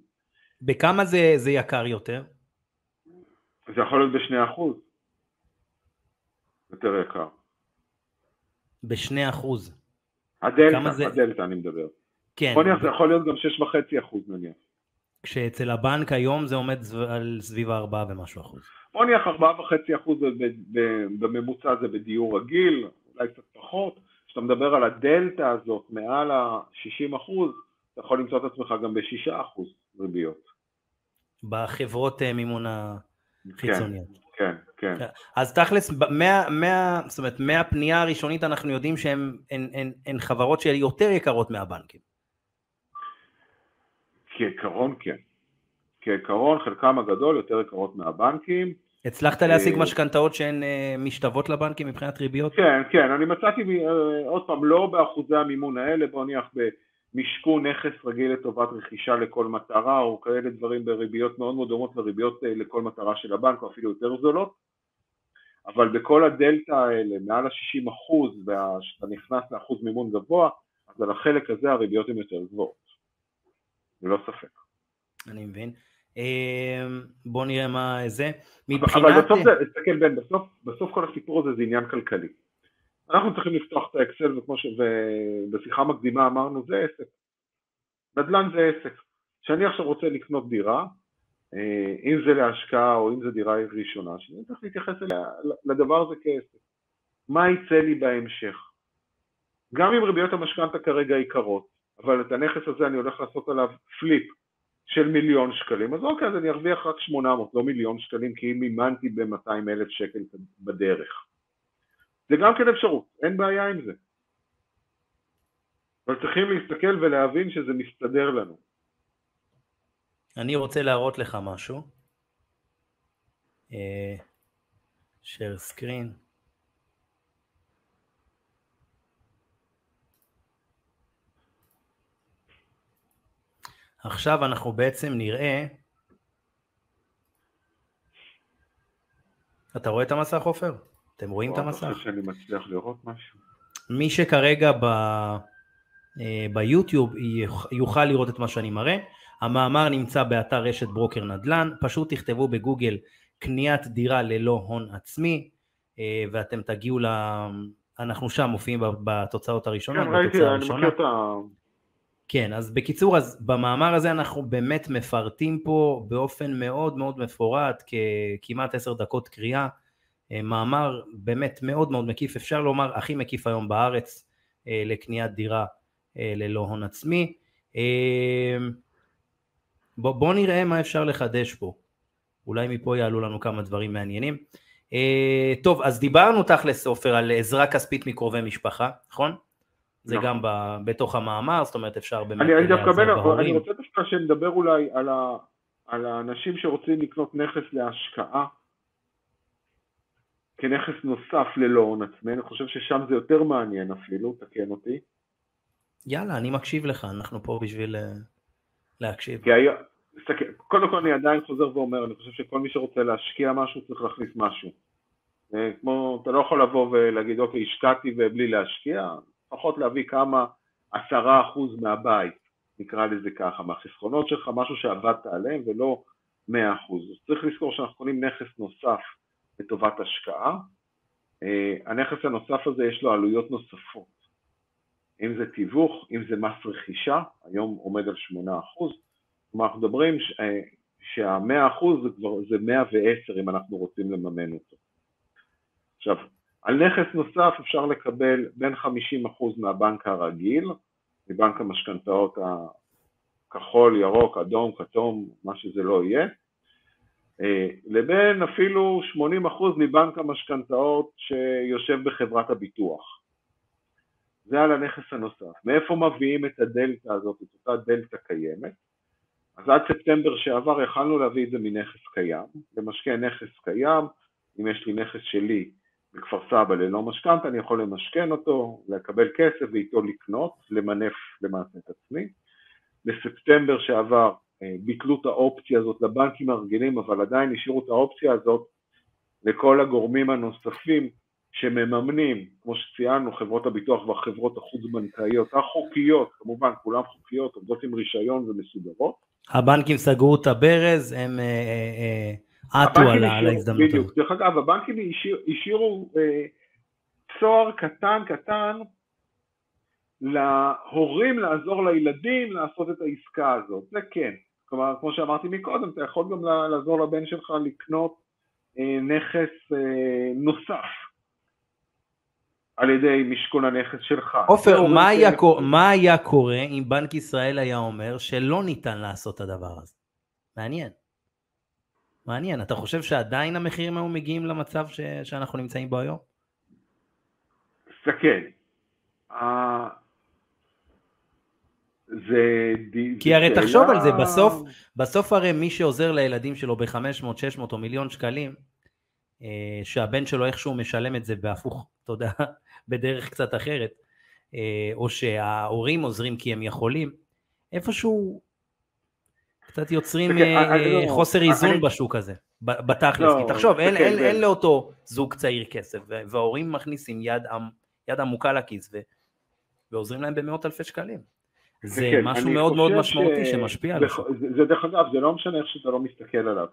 בכמה זה, זה יקר יותר? זה יכול להיות בשני אחוז. יותר יקר. בשני אחוז. הדלתא, זה... הדלתא אני מדבר. כן. נניח זה יכול להיות גם שש וחצי אחוז נניח. כשאצל הבנק היום זה עומד על סביב הארבעה ומשהו אחוז. בוא נניח ארבעה וחצי אחוז בממוצע זה בדיור רגיל, אולי קצת פחות. כשאתה מדבר על הדלתא הזאת מעל ה-60 אחוז, אתה יכול למצוא את עצמך גם ב-6 אחוז ריביות. בחברות אה, מימון החיצוניות. כן, כן. כן. אז תכלס, מה, מה, זאת אומרת, מהפנייה הראשונית אנחנו יודעים שהן הן, הן, הן חברות שהן יותר יקרות מהבנקים. כעיקרון כן. כעיקרון חלקם הגדול יותר יקרות מהבנקים. הצלחת להשיג אה, משכנתאות שהן אה, משתוות לבנקים מבחינת ריביות? כן, כן, אני מצאתי, אה, עוד פעם, לא באחוזי המימון האלה, בוא נניח במשכון נכס רגיל לטובת רכישה לכל מטרה, או כאלה דברים בריביות מאוד מאוד דומות לריביות לכל מטרה של הבנק, או אפילו יותר זולות, אבל בכל הדלתא האלה, מעל ה-60 אחוז, ואתה נכנס לאחוז מימון גבוה, אז על החלק הזה הריביות הן יותר גבוהות, ללא ספק. אני מבין. אמ, בוא נראה מה זה. מבחינת... אבל בסוף זה, תסתכל בן, בסוף, בסוף כל הסיפור הזה זה עניין כלכלי. אנחנו צריכים לפתוח את האקסל וכמו שבשיחה מקדימה אמרנו זה עסק. נדל"ן זה עסק. כשאני עכשיו רוצה לקנות דירה, אם זה להשקעה או אם זה דירה ראשונה, שאני צריך להתייחס לדבר הזה כעסק. מה יצא לי בהמשך? גם אם ריביות המשכנתה כרגע יקרות, אבל את הנכס הזה אני הולך לעשות עליו פליפ של מיליון שקלים, אז אוקיי, אז אני ארוויח רק 800, לא מיליון שקלים, כי אם מימנתי ב-200 אלף שקל בדרך. זה גם כן אפשרות, אין בעיה עם זה. אבל צריכים להסתכל ולהבין שזה מסתדר לנו. אני רוצה להראות לך משהו. share screen. עכשיו אנחנו בעצם נראה... אתה רואה את המסך עופר? אתם רואים את המסך? אני חושב שאני מצליח לראות משהו. מי שכרגע ב... אה, ביוטיוב יוכל לראות את מה שאני מראה. המאמר נמצא באתר רשת ברוקר נדל"ן, פשוט תכתבו בגוגל קניית דירה ללא הון עצמי, אה, ואתם תגיעו ל... אנחנו שם מופיעים בתוצאות הראשונות. כן, ראיתי, אני מכיר את ה... כן, אז בקיצור, אז במאמר הזה אנחנו באמת מפרטים פה באופן מאוד מאוד מפורט, כמעט עשר דקות קריאה, אה, מאמר באמת מאוד מאוד מקיף, אפשר לומר הכי מקיף היום בארץ אה, לקניית דירה ללא הון עצמי. בוא, בוא נראה מה אפשר לחדש פה, אולי מפה יעלו לנו כמה דברים מעניינים. טוב, אז דיברנו תכלס עופר על עזרה כספית מקרובי משפחה, נכון? זה נכון. גם ב, בתוך המאמר, זאת אומרת אפשר באמת... אני, אני דווקא בין, אני רוצה דווקא שנדבר אולי על, ה, על האנשים שרוצים לקנות נכס להשקעה כנכס נוסף ללא הון עצמי, אני חושב ששם זה יותר מעניין אפילו, תקן אותי. יאללה, אני מקשיב לך, אנחנו פה בשביל אה, להקשיב. כי היה, קודם כל אני עדיין חוזר ואומר, אני חושב שכל מי שרוצה להשקיע משהו צריך להכניס משהו. אה, כמו, אתה לא יכול לבוא ולהגיד, אוקיי, השקעתי ובלי להשקיע, לפחות להביא כמה, עשרה אחוז מהבית, נקרא לזה ככה, מהחסכונות שלך, משהו שעבדת עליהם ולא מאה אחוז. צריך לזכור שאנחנו קונים נכס נוסף לטובת השקעה. אה, הנכס הנוסף הזה יש לו עלויות נוספות, אם זה תיווך, אם זה מס רכישה, היום עומד על 8 אחוז, כלומר אנחנו מדברים אה, שה-100 אחוז זה כבר, זה 110 אם אנחנו רוצים לממן אותו. עכשיו, על נכס נוסף אפשר לקבל בין 50% מהבנק הרגיל, מבנק המשכנתאות הכחול, ירוק, אדום, כתום, מה שזה לא יהיה, אה, לבין אפילו 80% מבנק המשכנתאות שיושב בחברת הביטוח. זה על הנכס הנוסף. מאיפה מביאים את הדלתא הזאת, את אותה דלתא קיימת? אז עד ספטמבר שעבר יכלנו להביא את זה מנכס קיים, למשקיע נכס קיים, אם יש לי נכס שלי בכפר סבא ללא משכנתה, אני יכול למשכן אותו, לקבל כסף ואיתו לקנות, למנף למעשה את עצמי. בספטמבר שעבר אה, ביטלו את האופציה הזאת לבנקים הרגילים, אבל עדיין השאירו את האופציה הזאת לכל הגורמים הנוספים שמממנים, כמו שציינו, חברות הביטוח והחברות החוץ-בנקאיות, החוקיות, כמובן, כולן חוקיות, עובדות עם רישיון ומסודרות. הבנקים סגרו את הברז, הם אה, אה, עטו על ההזדמנות. בדיוק, דרך אגב, הבנקים השאיר, השאירו אה, צוהר קטן קטן להורים לעזור לילדים לעשות את העסקה הזאת, זה כן. כלומר, כמו שאמרתי מקודם, אתה יכול גם לעזור לבן שלך לקנות אה, נכס אה, נוסף על ידי משכון הנכס שלך. עופר, מה, היה, מה היה קורה אם בנק ישראל היה אומר שלא ניתן לעשות את הדבר הזה? מעניין. מעניין, אתה חושב שעדיין המחירים היו מגיעים למצב ש... שאנחנו נמצאים בו היום? סתכל. זה... כי הרי שאלה... תחשוב על זה, בסוף, בסוף הרי מי שעוזר לילדים שלו ב-500, 600 או מיליון שקלים, אה, שהבן שלו איכשהו משלם את זה בהפוך, אתה יודע, בדרך קצת אחרת, אה, או שההורים עוזרים כי הם יכולים, איפשהו קצת יוצרים אה, לא, חוסר איזון בשוק הזה, בתכלס, לא, כי תחשוב, אין לאותו זוג צעיר כסף, וההורים מכניסים יד עמוקה לכיס ועוזרים להם במאות אלפי שקלים. זה כן, משהו מאוד מאוד משמעותי ש... שמשפיע על השוק. זה, זה דרך אגב, זה לא משנה איך שאתה לא מסתכל עליו.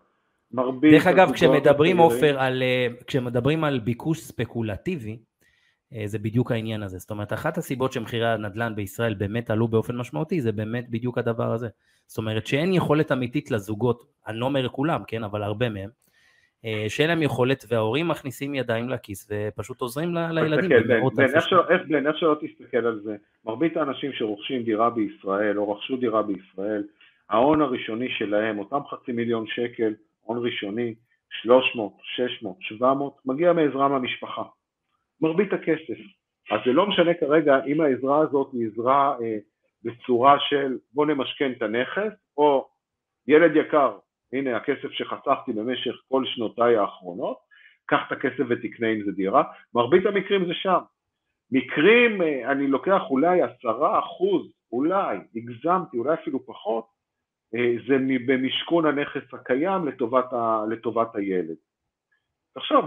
דרך אגב, כשמדברים עופר על, אה, כשמדברים על ביקוש ספקולטיבי, אה, זה בדיוק העניין הזה. זאת אומרת, אחת הסיבות שמחירי הנדל"ן בישראל באמת עלו באופן משמעותי, זה באמת בדיוק הדבר הזה. זאת אומרת שאין יכולת אמיתית לזוגות, אני לא אומר כולם, כן, אבל הרבה מהם, אה, שאין להם יכולת וההורים מכניסים ידיים לכיס ופשוט עוזרים ל- לילדים. בן, איך שלא תסתכל על זה, מרבית האנשים שרוכשים דירה בישראל או רכשו דירה בישראל, ההון הראשוני שלהם, אותם חצי מיליון שקל, הון ראשוני, 300, 600, 700, מגיע מעזרה מהמשפחה. מרבית הכסף. אז זה לא משנה כרגע אם העזרה הזאת היא עזרה אה, בצורה של בוא נמשכן את הנכס, או ילד יקר, הנה הכסף שחסכתי במשך כל שנותיי האחרונות, קח את הכסף ותקנה עם זה דירה, מרבית המקרים זה שם. מקרים, אה, אני לוקח אולי עשרה אחוז, אולי, הגזמתי, אולי אפילו פחות, אה, זה במשכון הנכס הקיים לטובת, ה, לטובת הילד. עכשיו,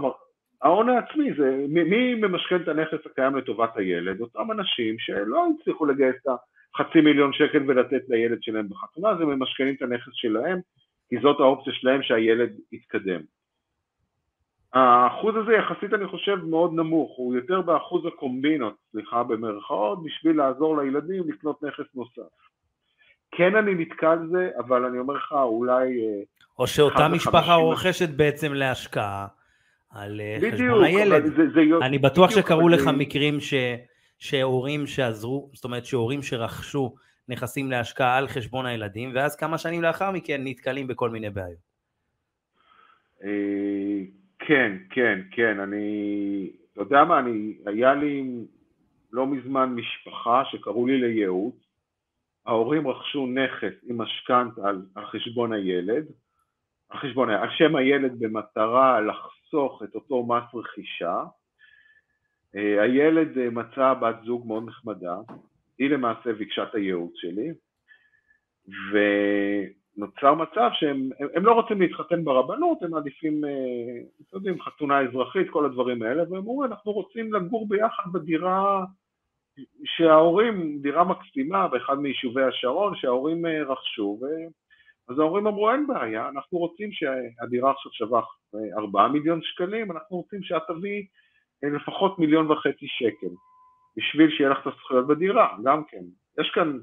ההון העצמי זה, מי ממשכן את הנכס הקיים לטובת הילד? אותם אנשים שלא הצליחו לגייס את החצי מיליון שקל ולתת לילד שלהם בחתונה, אז הם ממשכנים את הנכס שלהם, כי זאת האופציה שלהם שהילד יתקדם. האחוז הזה יחסית אני חושב מאוד נמוך, הוא יותר באחוז הקומבינות, סליחה במרכאות, בשביל לעזור לילדים לקנות נכס נוסף. כן אני נתקל זה, אבל אני אומר לך אולי... אה, או שאותה משפחה רוכשת בעצם להשקעה על אה, בדיוק, חשבון הילד. זה, זה, אני בטוח שקרו לך מקרים ש, שהורים שעזרו, זאת אומרת שהורים שרכשו נכסים להשקעה על חשבון הילדים, ואז כמה שנים לאחר מכן נתקלים בכל מיני בעיות. אה, כן, כן, כן, אני, אתה יודע מה, אני, היה לי לא מזמן משפחה שקראו לי לייעוץ, ההורים רכשו נכס עם משכנתה על חשבון הילד, על חשבון, על שם הילד במטרה לחסוך את אותו מס רכישה, אה, הילד אה, מצא בת זוג מאוד נחמדה, היא למעשה ביקשה את הייעוץ שלי, ו... נוצר מצב שהם הם, הם לא רוצים להתחתן ברבנות, הם מעדיפים, אה, אתם יודעים, חתונה אזרחית, כל הדברים האלה, והם אמרו, אנחנו רוצים לגור ביחד בדירה שההורים, דירה מקסימה באחד מיישובי השרון, שההורים רכשו. אז ההורים אמרו, אין בעיה, אנחנו רוצים שהדירה עכשיו שווה 4 אה, מיליון שקלים, אנחנו רוצים שאת תביאי לפחות מיליון וחצי שקל, בשביל שיהיה לך את הזכויות בדירה, גם כן. יש כאן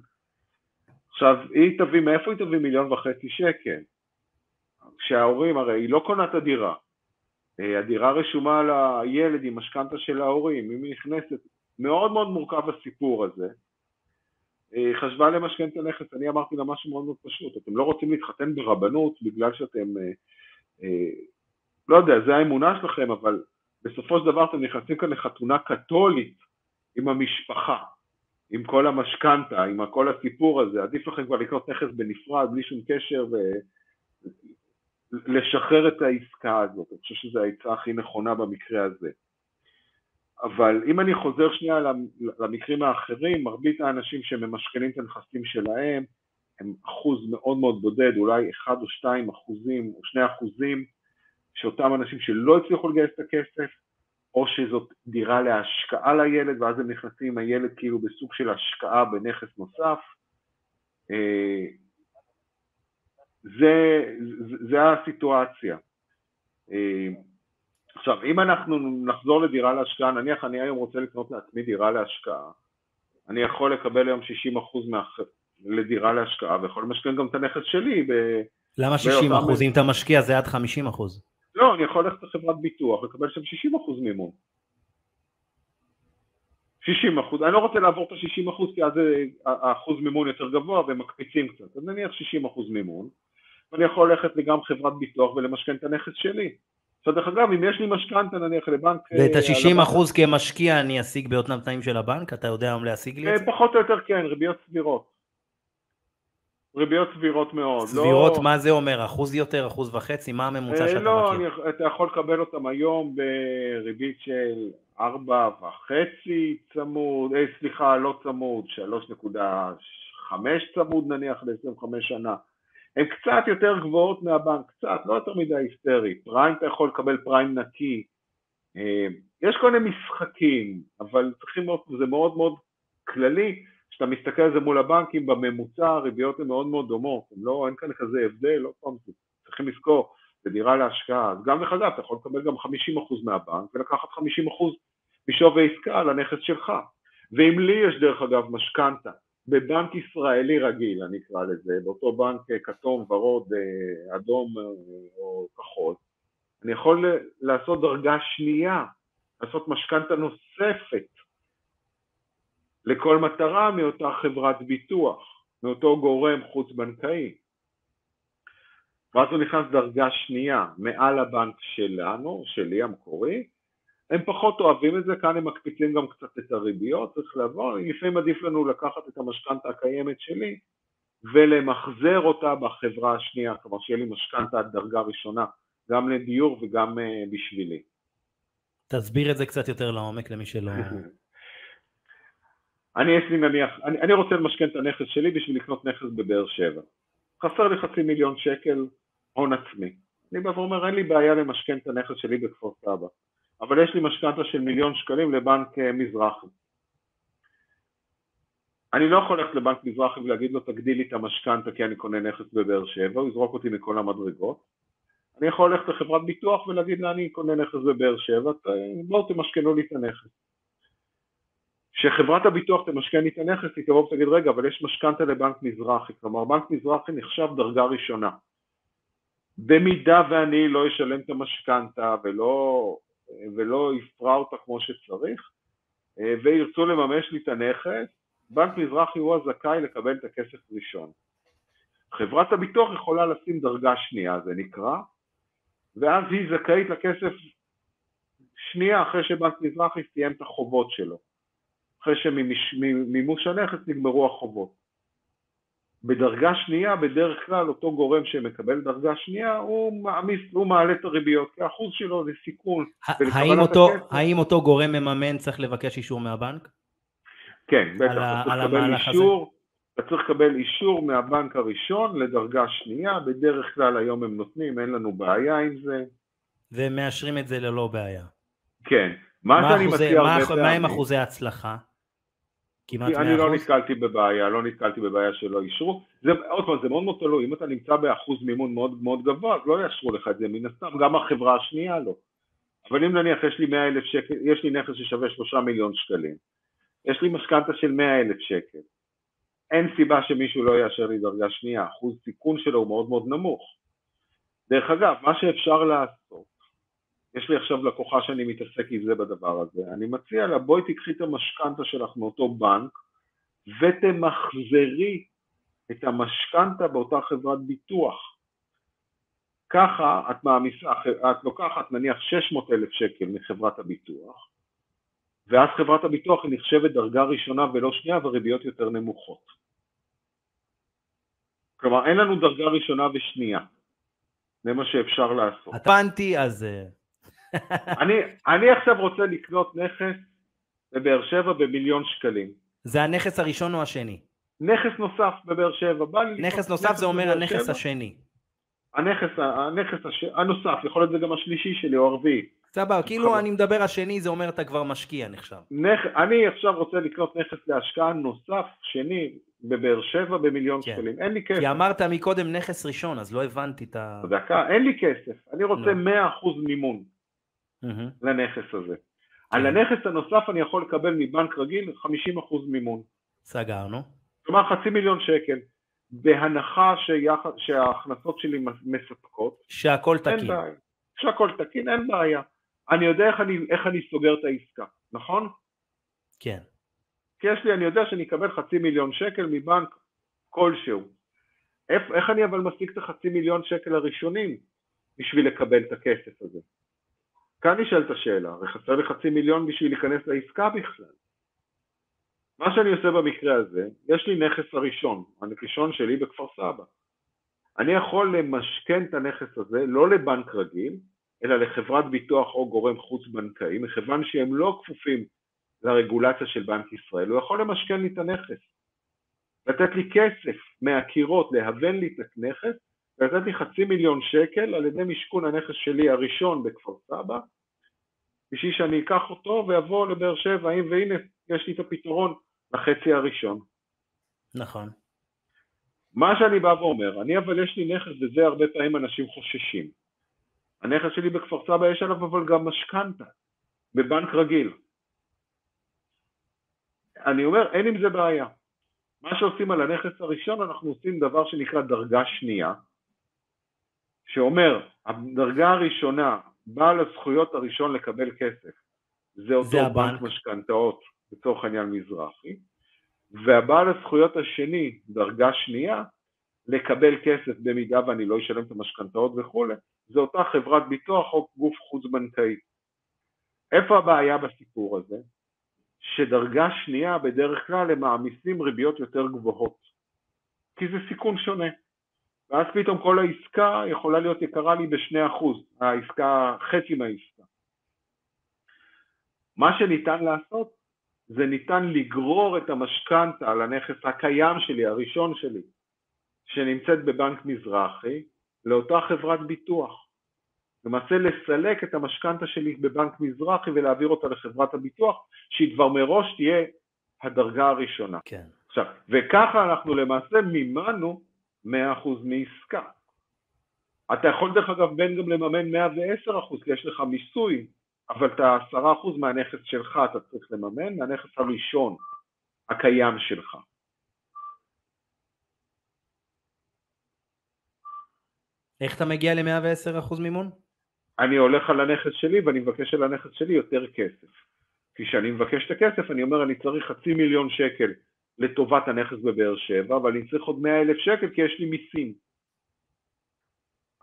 עכשיו, היא תביא, מאיפה היא תביא מיליון וחצי שקל? כשההורים, הרי היא לא קונה את הדירה. אה, הדירה רשומה על הילד עם משכנתה של ההורים, אם היא נכנסת, מאוד מאוד מורכב הסיפור הזה. אה, חשבה למשכן את הנכס, אני אמרתי לה משהו מאוד מאוד פשוט, אתם לא רוצים להתחתן ברבנות בגלל שאתם, אה, לא יודע, זה האמונה שלכם, אבל בסופו של דבר אתם נכנסים כאן לחתונה קתולית עם המשפחה. עם כל המשכנתה, עם כל הסיפור הזה, עדיף לכם כבר לקנות נכס בנפרד, בלי שום קשר, ולשחרר את העסקה הזאת. אני חושב שזו העצה הכי נכונה במקרה הזה. אבל אם אני חוזר שנייה למקרים האחרים, מרבית האנשים שממשכנים את הנכסים שלהם הם אחוז מאוד מאוד בודד, אולי 1 או 2 אחוזים או 2 אחוזים, שאותם אנשים שלא הצליחו לגייס את הכסף, או שזאת דירה להשקעה לילד, ואז הם נכנסים עם הילד כאילו בסוג של השקעה בנכס נוסף. אה, זה, זה, הסיטואציה. אה, עכשיו, אם אנחנו נחזור לדירה להשקעה, נניח אני היום רוצה לקנות לעצמי דירה להשקעה, אני יכול לקבל היום 60% מה... לדירה להשקעה, ויכול למשכן גם את הנכס שלי. ב... למה 60%? אם אתה משקיע זה עד 50%. לא, אני יכול ללכת לחברת ביטוח, לקבל שם 60% מימון. 60 אחוז, אני לא רוצה לעבור את ה-60 אחוז כי אז האחוז מימון יותר גבוה והם מקפיצים קצת, אז נניח 60 אחוז מימון, ואני יכול ללכת לגמרי חברת ביטוח ולמשכן את הנכס שלי. עכשיו דרך אגב, אם יש לי משכנתה נניח לבנק... ואת ה-60 אה, אחוז כמשקיע אני אשיג באותם תנאים של הבנק? אתה יודע היום להשיג לי את זה? אה, פחות או יותר כן, ריביות סבירות. ריביות סבירות מאוד. לא- סבירות, לא... מה זה אומר? אחוז יותר, אחוז וחצי? מה הממוצע אה, שאתה לא, מכיר? לא, אתה יכול לקבל אותם היום בריבית של ארבע וחצי צמוד, אה, סליחה, לא צמוד, שלוש נקודה חמש צמוד נניח ל-25 שנה. הן קצת יותר גבוהות מהבנק, קצת, לא יותר מדי היסטרי. פריים אתה יכול לקבל פריים נקי. אה, יש כל מיני משחקים, אבל צריכים לראות, זה מאוד מאוד כללי. כשאתה מסתכל על זה מול הבנקים, בממוצע הריביות הן מאוד מאוד דומות, לא, אין כאן כזה הבדל, לא פעם, צריכים לזכור, זה דירה להשקעה, אז גם דרך אגב, אתה יכול לקבל גם 50% מהבנק ולקחת 50% משווי עסקה על הנכס שלך. ואם לי יש דרך אגב משכנתה, בבנק ישראלי רגיל, אני אקרא לזה, באותו בנק כתום, ורוד, אה, אדום אה, או כחול, אני יכול לעשות דרגה שנייה, לעשות משכנתה נוספת לכל מטרה מאותה חברת ביטוח, מאותו גורם חוץ-בנקאי. ואז הוא נכנס דרגה שנייה מעל הבנק שלנו, שלי המקורי, הם פחות אוהבים את זה, כאן הם מקפיצים גם קצת את הריביות, צריך לבוא, לפעמים עדיף לנו לקחת את המשכנתה הקיימת שלי ולמחזר אותה בחברה השנייה, כלומר שיהיה לי משכנתה עד דרגה ראשונה, גם לדיור וגם uh, בשבילי. תסביר את זה קצת יותר לעומק למי שלא... אני יש לי נניח, אני, אני רוצה למשכן את הנכס שלי בשביל לקנות נכס בבאר שבע. חסר לי חצי מיליון שקל הון עצמי. אני בא ואומר, אין לי בעיה למשכן את הנכס שלי בכפר סבא, אבל יש לי משכנתה של מיליון שקלים לבנק אה, מזרחי. אני לא יכול ללכת לבנק מזרחי ולהגיד לו תגדיל לי את המשכנתה כי אני קונה נכס בבאר שבע, הוא יזרוק אותי מכל המדרגות. אני יכול ללכת לחברת ביטוח ולהגיד לה אני קונה נכס בבאר שבע, בואו תמשכנו לי את הנכס. כשחברת הביטוח תמשכן לי את הנכס היא תבוא ותגיד רגע אבל יש משכנתה לבנק מזרחי, כלומר בנק מזרחי נחשב דרגה ראשונה. במידה ואני לא אשלם את המשכנתה ולא, ולא יפרע אותה כמו שצריך אה, וירצו לממש לי את הנכס, בנק מזרחי הוא הזכאי לקבל את הכסף ראשון. חברת הביטוח יכולה לשים דרגה שנייה, זה נקרא, ואז היא זכאית לכסף שנייה אחרי שבנק מזרחי סיים את החובות שלו, אחרי שמימוש הנכס נגמרו החובות. בדרגה שנייה, בדרך כלל אותו גורם שמקבל דרגה שנייה, הוא מעמיס, הוא מעלה את הריביות, כי האחוז שלו זה סיכון. האם אותו, האם אותו גורם מממן צריך לבקש אישור מהבנק? כן, בטח, אתה צריך לקבל אישור, אתה צריך לקבל אישור מהבנק הראשון לדרגה שנייה, בדרך כלל היום הם נותנים, אין לנו בעיה עם זה. ומאשרים את זה ללא בעיה. כן, מה, מה הרבה פעמים... מה הם אחוזי ההצלחה? כמעט 100%? אני לא נתקלתי בבעיה, לא נתקלתי בבעיה שלא אישרו. זה, עוד פעם, זה מאוד מאוד תלוי, אם אתה נמצא באחוז מימון מאוד מאוד גבוה, אז לא יאשרו לך את זה מן הסתם, גם החברה השנייה לא. אבל אם נניח יש לי 100 אלף שקל, יש לי נכס ששווה 3 מיליון שקלים, יש לי משכנתה של 100 אלף שקל, אין סיבה שמישהו לא יאשר לי דרגה שנייה, אחוז סיכון שלו הוא מאוד מאוד נמוך. דרך אגב, מה שאפשר לעשות, יש לי עכשיו לקוחה שאני מתעסק עם זה בדבר הזה, אני מציע לה בואי תיקחי את המשכנתה שלך מאותו בנק ותמחזרי את המשכנתה באותה חברת ביטוח. ככה את מעמיסה, את לוקחת נניח 600 אלף שקל מחברת הביטוח, ואז חברת הביטוח היא נחשבת דרגה ראשונה ולא שנייה וריביות יותר נמוכות. כלומר אין לנו דרגה ראשונה ושנייה, זה מה שאפשר לעשות. הבנתי אז... אני, אני עכשיו רוצה לקנות נכס בבאר שבע במיליון שקלים. זה הנכס הראשון או השני? נכס נוסף בבאר שבע, בא לי... נכס נוסף נכס זה אומר הנכס שבע. השני. הנכס, הנכס הש... הנוסף, יכול להיות זה גם השלישי שלי או הרביעי. סבבה, כאילו אני מדבר השני, זה אומר אתה כבר משקיע נחשב. נכ... אני עכשיו רוצה לקנות נכס להשקעה נוסף, שני, בבאר שבע במיליון כן. שקלים, אין לי כסף. כי אמרת מקודם נכס ראשון, אז לא הבנתי את ה... דקה, אין לי כסף, אני רוצה לא. 100% מימון mm-hmm. לנכס הזה. כן. על הנכס הנוסף אני יכול לקבל מבנק רגיל 50% מימון. סגרנו. כלומר חצי מיליון שקל. בהנחה שיח... שההכנסות שלי מספקות. שהכל תקין. בעיה. שהכל תקין, אין בעיה. אני יודע איך אני, איך אני סוגר את העסקה, נכון? כן. כי יש לי, אני יודע שאני אקבל חצי מיליון שקל מבנק כלשהו. איך, איך אני אבל משיג את החצי מיליון שקל הראשונים בשביל לקבל את הכסף הזה? כאן נשאלת השאלה, הרי חסר לי חצי מיליון בשביל להיכנס לעסקה בכלל. מה שאני עושה במקרה הזה, יש לי נכס הראשון, הראשון שלי בכפר סבא. אני יכול למשכן את הנכס הזה לא לבנק רגיל, אלא לחברת ביטוח או גורם חוץ בנקאי, מכיוון שהם לא כפופים לרגולציה של בנק ישראל, הוא יכול למשכן לי את הנכס, לתת לי כסף מהקירות, להוון לי את הנכס, לי חצי מיליון שקל על ידי משכון הנכס שלי הראשון בכפר סבא, בשביל שאני אקח אותו ואבוא לבאר שבע, והנה יש לי את הפתרון לחצי הראשון. נכון. מה שאני בא ואומר, אני אבל יש לי נכס וזה הרבה פעמים אנשים חוששים. הנכס שלי בכפר סבא יש עליו אבל גם משכנתה, בבנק רגיל. אני אומר, אין עם זה בעיה. מה שעושים על הנכס הראשון, אנחנו עושים דבר שנקרא דרגה שנייה, שאומר, הדרגה הראשונה, בעל הזכויות הראשון לקבל כסף, זה אותו זה בנק משכנתאות, לצורך העניין מזרחי, והבעל הזכויות השני, דרגה שנייה, לקבל כסף במידה ואני לא אשלם את המשכנתאות וכולי, זה אותה חברת ביטוח או גוף חוץ בנקאי. איפה הבעיה בסיפור הזה? שדרגה שנייה בדרך כלל הם מעמיסים ריביות יותר גבוהות, כי זה סיכון שונה. ואז פתאום כל העסקה יכולה להיות יקרה לי בשני אחוז, העסקה, חצי מהעסקה. מה שניתן לעשות זה ניתן לגרור את המשכנתה על הנכס הקיים שלי, הראשון שלי, שנמצאת בבנק מזרחי לאותה חברת ביטוח. למעשה לסלק את המשכנתה שלי בבנק מזרחי ולהעביר אותה לחברת הביטוח, שהיא כבר מראש תהיה הדרגה הראשונה. כן. עכשיו, וככה אנחנו למעשה מימנו 100% מעסקה. אתה יכול דרך אגב בין גם לממן 110% כי יש לך מיסוי, אבל את ה-10% מהנכס שלך אתה צריך לממן, מהנכס הראשון הקיים שלך. איך אתה מגיע ל-110% מימון? אני הולך על הנכס שלי ואני מבקש על הנכס שלי יותר כסף. כי כשאני מבקש את הכסף אני אומר אני צריך חצי מיליון שקל לטובת הנכס בבאר שבע, אבל אני צריך עוד 100 אלף שקל כי יש לי מיסים.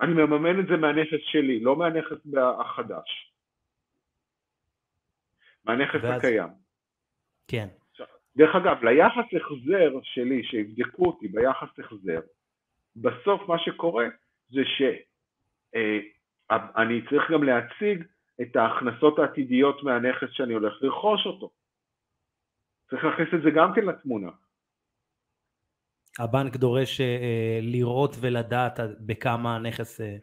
אני מממן את זה מהנכס שלי, לא מהנכס החדש. מהנכס ואז... הקיים. כן. דרך אגב, ליחס החזר שלי, שיבדקו אותי ביחס החזר, בסוף מה שקורה זה שאני אה, צריך גם להציג את ההכנסות העתידיות מהנכס שאני הולך לרכוש אותו. צריך להכניס את זה גם כן לתמונה. הבנק דורש אה, לראות ולדעת בכמה הנכס אה,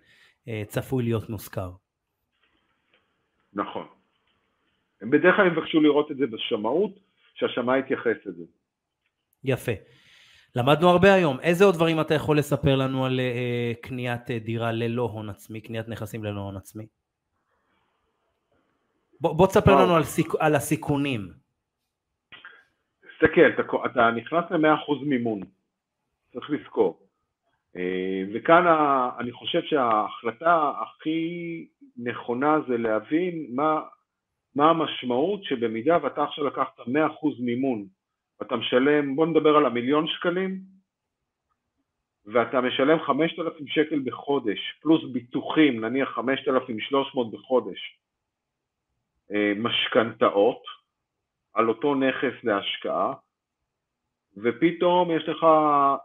אה, צפוי להיות מושכר. נכון. הם בדרך כלל יבקשו לראות את זה בשמאות, שהשמאי יתייחס לזה. יפה. למדנו הרבה היום. איזה עוד דברים אתה יכול לספר לנו על אה, קניית דירה ללא הון עצמי, קניית נכסים ללא הון עצמי? בוא, בוא תספר לנו על, סיכ... על הסיכונים. תסתכל, אתה, אתה נכנס ל-100% מימון, צריך לזכור. אה, וכאן אני חושב שההחלטה הכי נכונה זה להבין מה, מה המשמעות שבמידה ואתה עכשיו לקחת 100% מימון ואתה משלם, בוא נדבר על המיליון שקלים, ואתה משלם 5,000 שקל בחודש, פלוס ביטוחים, נניח 5,300 בחודש, אה, משכנתאות על אותו נכס להשקעה, ופתאום יש לך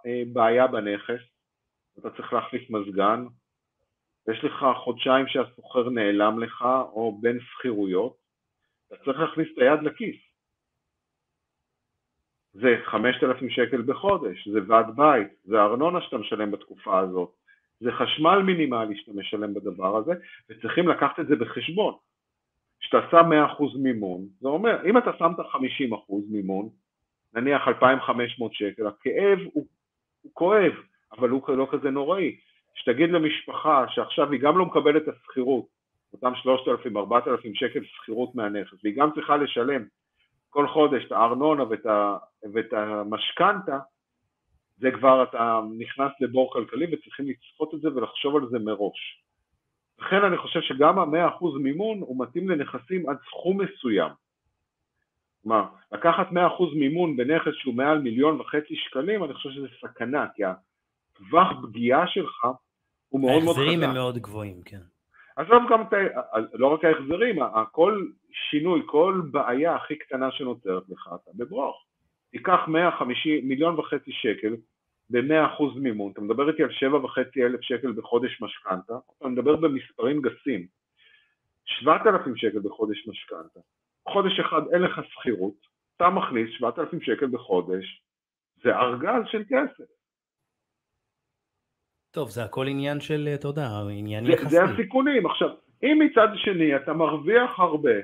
אה, בעיה בנכס, אתה צריך להחליף מזגן, יש לך חודשיים שהסוחר נעלם לך או בין שכירויות, אתה צריך להכניס את היד לכיס. זה 5,000 שקל בחודש, זה ועד בית, זה ארנונה שאתה משלם בתקופה הזאת, זה חשמל מינימלי שאתה משלם בדבר הזה, וצריכים לקחת את זה בחשבון. כשאתה שם 100% מימון, זה אומר, אם אתה שמת 50% מימון, נניח 2,500 שקל, הכאב הוא, הוא כואב, אבל הוא לא כזה נוראי. שתגיד למשפחה שעכשיו היא גם לא מקבלת את השכירות, אותם 3,000, 4,000 שקל שכירות מהנכס, והיא גם צריכה לשלם כל חודש את הארנונה ואת, ואת המשכנתה, זה כבר אתה נכנס לבור כלכלי וצריכים לצפות את זה ולחשוב על זה מראש. לכן אני חושב שגם ה-100% מימון הוא מתאים לנכסים עד סכום מסוים. כלומר, לקחת 100% מימון בנכס שהוא מעל מיליון וחצי שקלים, אני חושב שזה סכנה, כי הטווח פגיעה שלך הוא מאוד מאוד חזק. ההחזרים הם מאוד גבוהים, כן. עזוב גם את ה... לא רק ההחזרים, כל שינוי, כל בעיה הכי קטנה שנוצרת לך, אתה בברוך. תיקח 150, מיליון וחצי שקל ב-100% מימון, אתה מדבר איתי על 7.5 אלף שקל בחודש משכנתה, אתה מדבר במספרים גסים, 7,000 שקל בחודש משכנתה, חודש אחד אין לך שכירות, אתה מכניס 7,000 שקל בחודש, זה ארגז של כסף. טוב, זה הכל עניין של, אתה יודע, עניין יחסי. זה הסיכונים. עכשיו, אם מצד שני אתה מרוויח הרבה,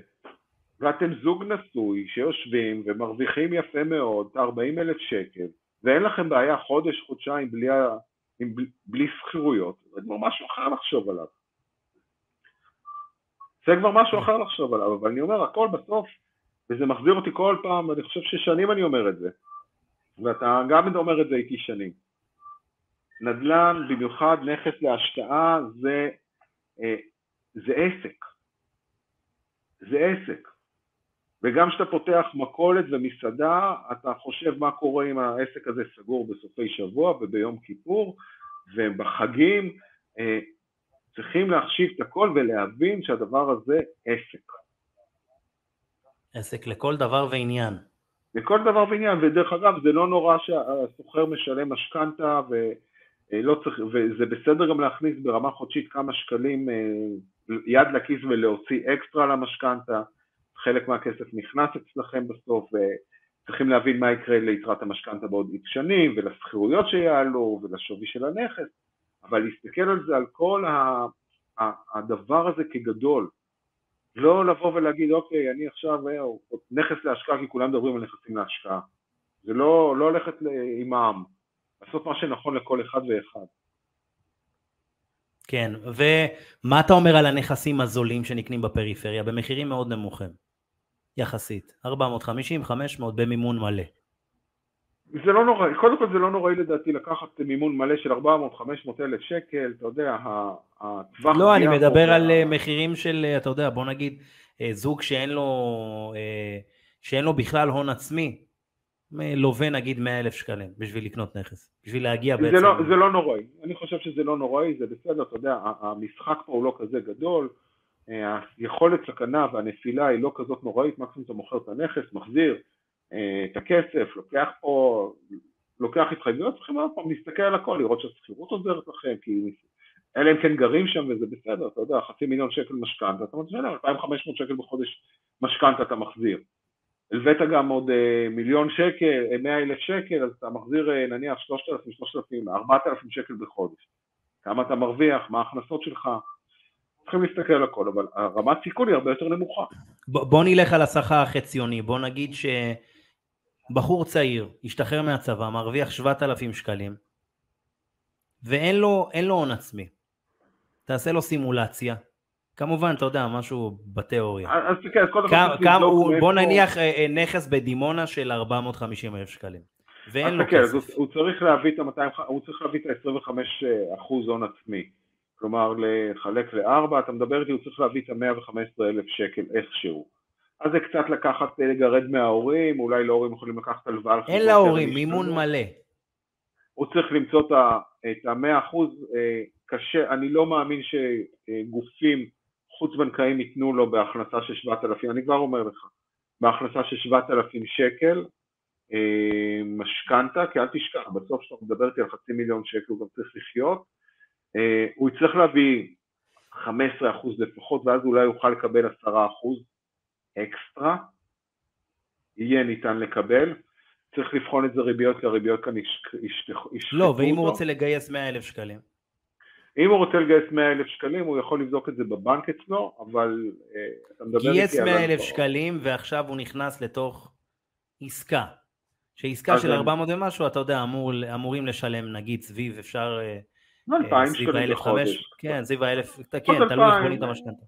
ואתם זוג נשוי שיושבים ומרוויחים יפה מאוד, 40 אלף שקל, ואין לכם בעיה חודש, חודשיים בלי, בלי שכירויות, זה כבר משהו אחר לחשוב עליו. זה כבר משהו אחר לחשוב עליו, אבל אני אומר, הכל בסוף, וזה מחזיר אותי כל פעם, אני חושב ששנים אני אומר את זה, ואתה גם אומר את זה איתי שנים. נדל"ן, במיוחד נכס להשקעה, זה, אה, זה עסק. זה עסק. וגם כשאתה פותח מכולת ומסעדה, אתה חושב מה קורה אם העסק הזה סגור בסופי שבוע וביום כיפור, ובחגים אה, צריכים להחשיב את הכל ולהבין שהדבר הזה עסק. עסק לכל דבר ועניין. לכל דבר ועניין, ודרך אגב זה לא נורא שהסוחר משלם משכנתה ולא צריך, וזה בסדר גם להכניס ברמה חודשית כמה שקלים אה, יד לכיס ולהוציא אקסטרה למשכנתה. חלק מהכסף נכנס אצלכם בסוף, צריכים להבין מה יקרה ליתרת המשכנתה בעוד איקס שנים, ולשכירויות שיעלו, ולשווי של הנכס, אבל להסתכל על זה, על כל ה, ה, הדבר הזה כגדול. לא לבוא ולהגיד, אוקיי, אני עכשיו, אה, נכס להשקעה, כי כולם מדברים על נכסים להשקעה. זה לא, לא ללכת עם העם, לעשות מה שנכון לכל אחד ואחד. כן, ומה אתה אומר על הנכסים הזולים שנקנים בפריפריה, במחירים מאוד נמוכים, יחסית, 450, 500 במימון מלא. זה לא נוראי, קודם כל זה לא נוראי לדעתי לקחת מימון מלא של 400-500 אלף שקל, אתה יודע, הטווח... לא, אני מדבר על אה, מחירים של, אה, אתה יודע, בוא נגיד, אה, זוג שאין לו, שאין לו בכלל הון עצמי, לווה נגיד 100 אלף שקלים בשביל לקנות נכס, בשביל להגיע זה בעצם... לא, זה לא נוראי, אני חושב שזה לא נוראי, זה בסדר, אתה יודע, המשחק פה הוא לא כזה גדול, היכולת סכנה והנפילה היא לא כזאת נוראית, מקסימום אתה מוכר את הנכס, מחזיר אה, את הכסף, לוקח פה, לוקח התחייבויות, צריכים עוד פעם להסתכל על הכל, לראות שהשכירות עוזרת לכם, כי אלא אם כן גרים שם וזה בסדר, אתה יודע, חצי מיליון שקל משכנתה, אתה אומר, 2,500 שקל בחודש משכנתה אתה מחזיר. הלווית גם עוד אה, מיליון שקל, 100 אה, אלף שקל, אז אתה מחזיר נניח 3,000, 3,000, 4,000 שקל בחודש. כמה אתה מרוויח, מה ההכנסות שלך, צריכים להסתכל על הכל, אבל הרמת סיכון היא הרבה יותר נמוכה. בוא, בוא נלך על השכר החציוני, בוא נגיד שבחור צעיר, השתחרר מהצבא, מרוויח 7,000 שקלים, ואין לו הון עצמי. תעשה לו סימולציה, כמובן, אתה יודע, משהו בתיאוריה. אז כן, קודם כל... בוא נניח אה, אה, נכס בדימונה של 450 אלף שקלים. ואין לו כסף. אז הוא צריך להביא את ה-25 הוא צריך להביא את ה-25 אחוז הון עצמי. כלומר, לחלק לארבע, אתה מדבר איתי, הוא צריך להביא את ה-115 אלף שקל איכשהו. אז זה קצת לקחת, אה, לגרד מההורים, אולי להורים יכולים לקחת הלוואה. אין להורים, מימון מלא. הוא צריך למצוא את ה-100 אחוז, קשה, אני לא מאמין שגופים חוץ בנקאים ייתנו לו בהכנסה של 7,000, אני כבר אומר לך, בהכנסה של 7,000 שקל אה, משכנתה, כי אל תשכח, בסוף כשאתה מדבר איתי על חצי מיליון שקל הוא גם צריך לחיות, אה, הוא יצטרך להביא 15% לפחות ואז אולי יוכל לקבל 10% אקסטרה, יהיה ניתן לקבל, צריך לבחון את זה ריביות כי הריביות כאן ישתחו לא, ואם הוא רוצה לגייס 100,000 שקלים? אם הוא רוצה לגייס 100 אלף שקלים הוא יכול לבדוק את זה בבנק אצלו, אבל אה, אתה מדבר איתי על... גייס 100 אלף שקלים ועכשיו הוא נכנס לתוך עסקה. שעסקה של 400 ומשהו, אתה יודע, אמור, אמורים לשלם נגיד סביב, אפשר... 2,000 אה, שקלים בחודש. כן, סביב האלף, כן, תלוי איך בונים את המשכנתה.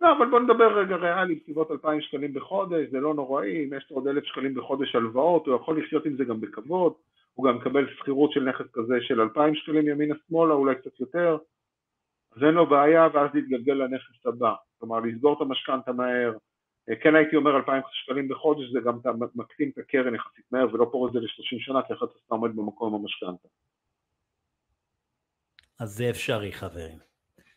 לא, אבל בוא נדבר רגע ריאלי, בסביבות 2,000 שקלים בחודש, זה לא נוראי, אם יש לו עוד 1,000 שקלים בחודש הלוואות, הוא יכול לחיות עם זה גם בכבוד. הוא גם מקבל שכירות של נכס כזה של 2,000 שקלים ימינה שמאלה, אולי קצת יותר, אז אין לו בעיה ואז להתגלגל לנכס הבא, כלומר לסגור את המשכנתה מהר, אה, כן הייתי אומר 2,000 שקלים בחודש, זה גם מקטין את הקרן יחסית מהר ולא פורט את זה ל-30 שנה, כי אחרת אתה עומד במקום המשכנתה. אז זה אפשרי חברים.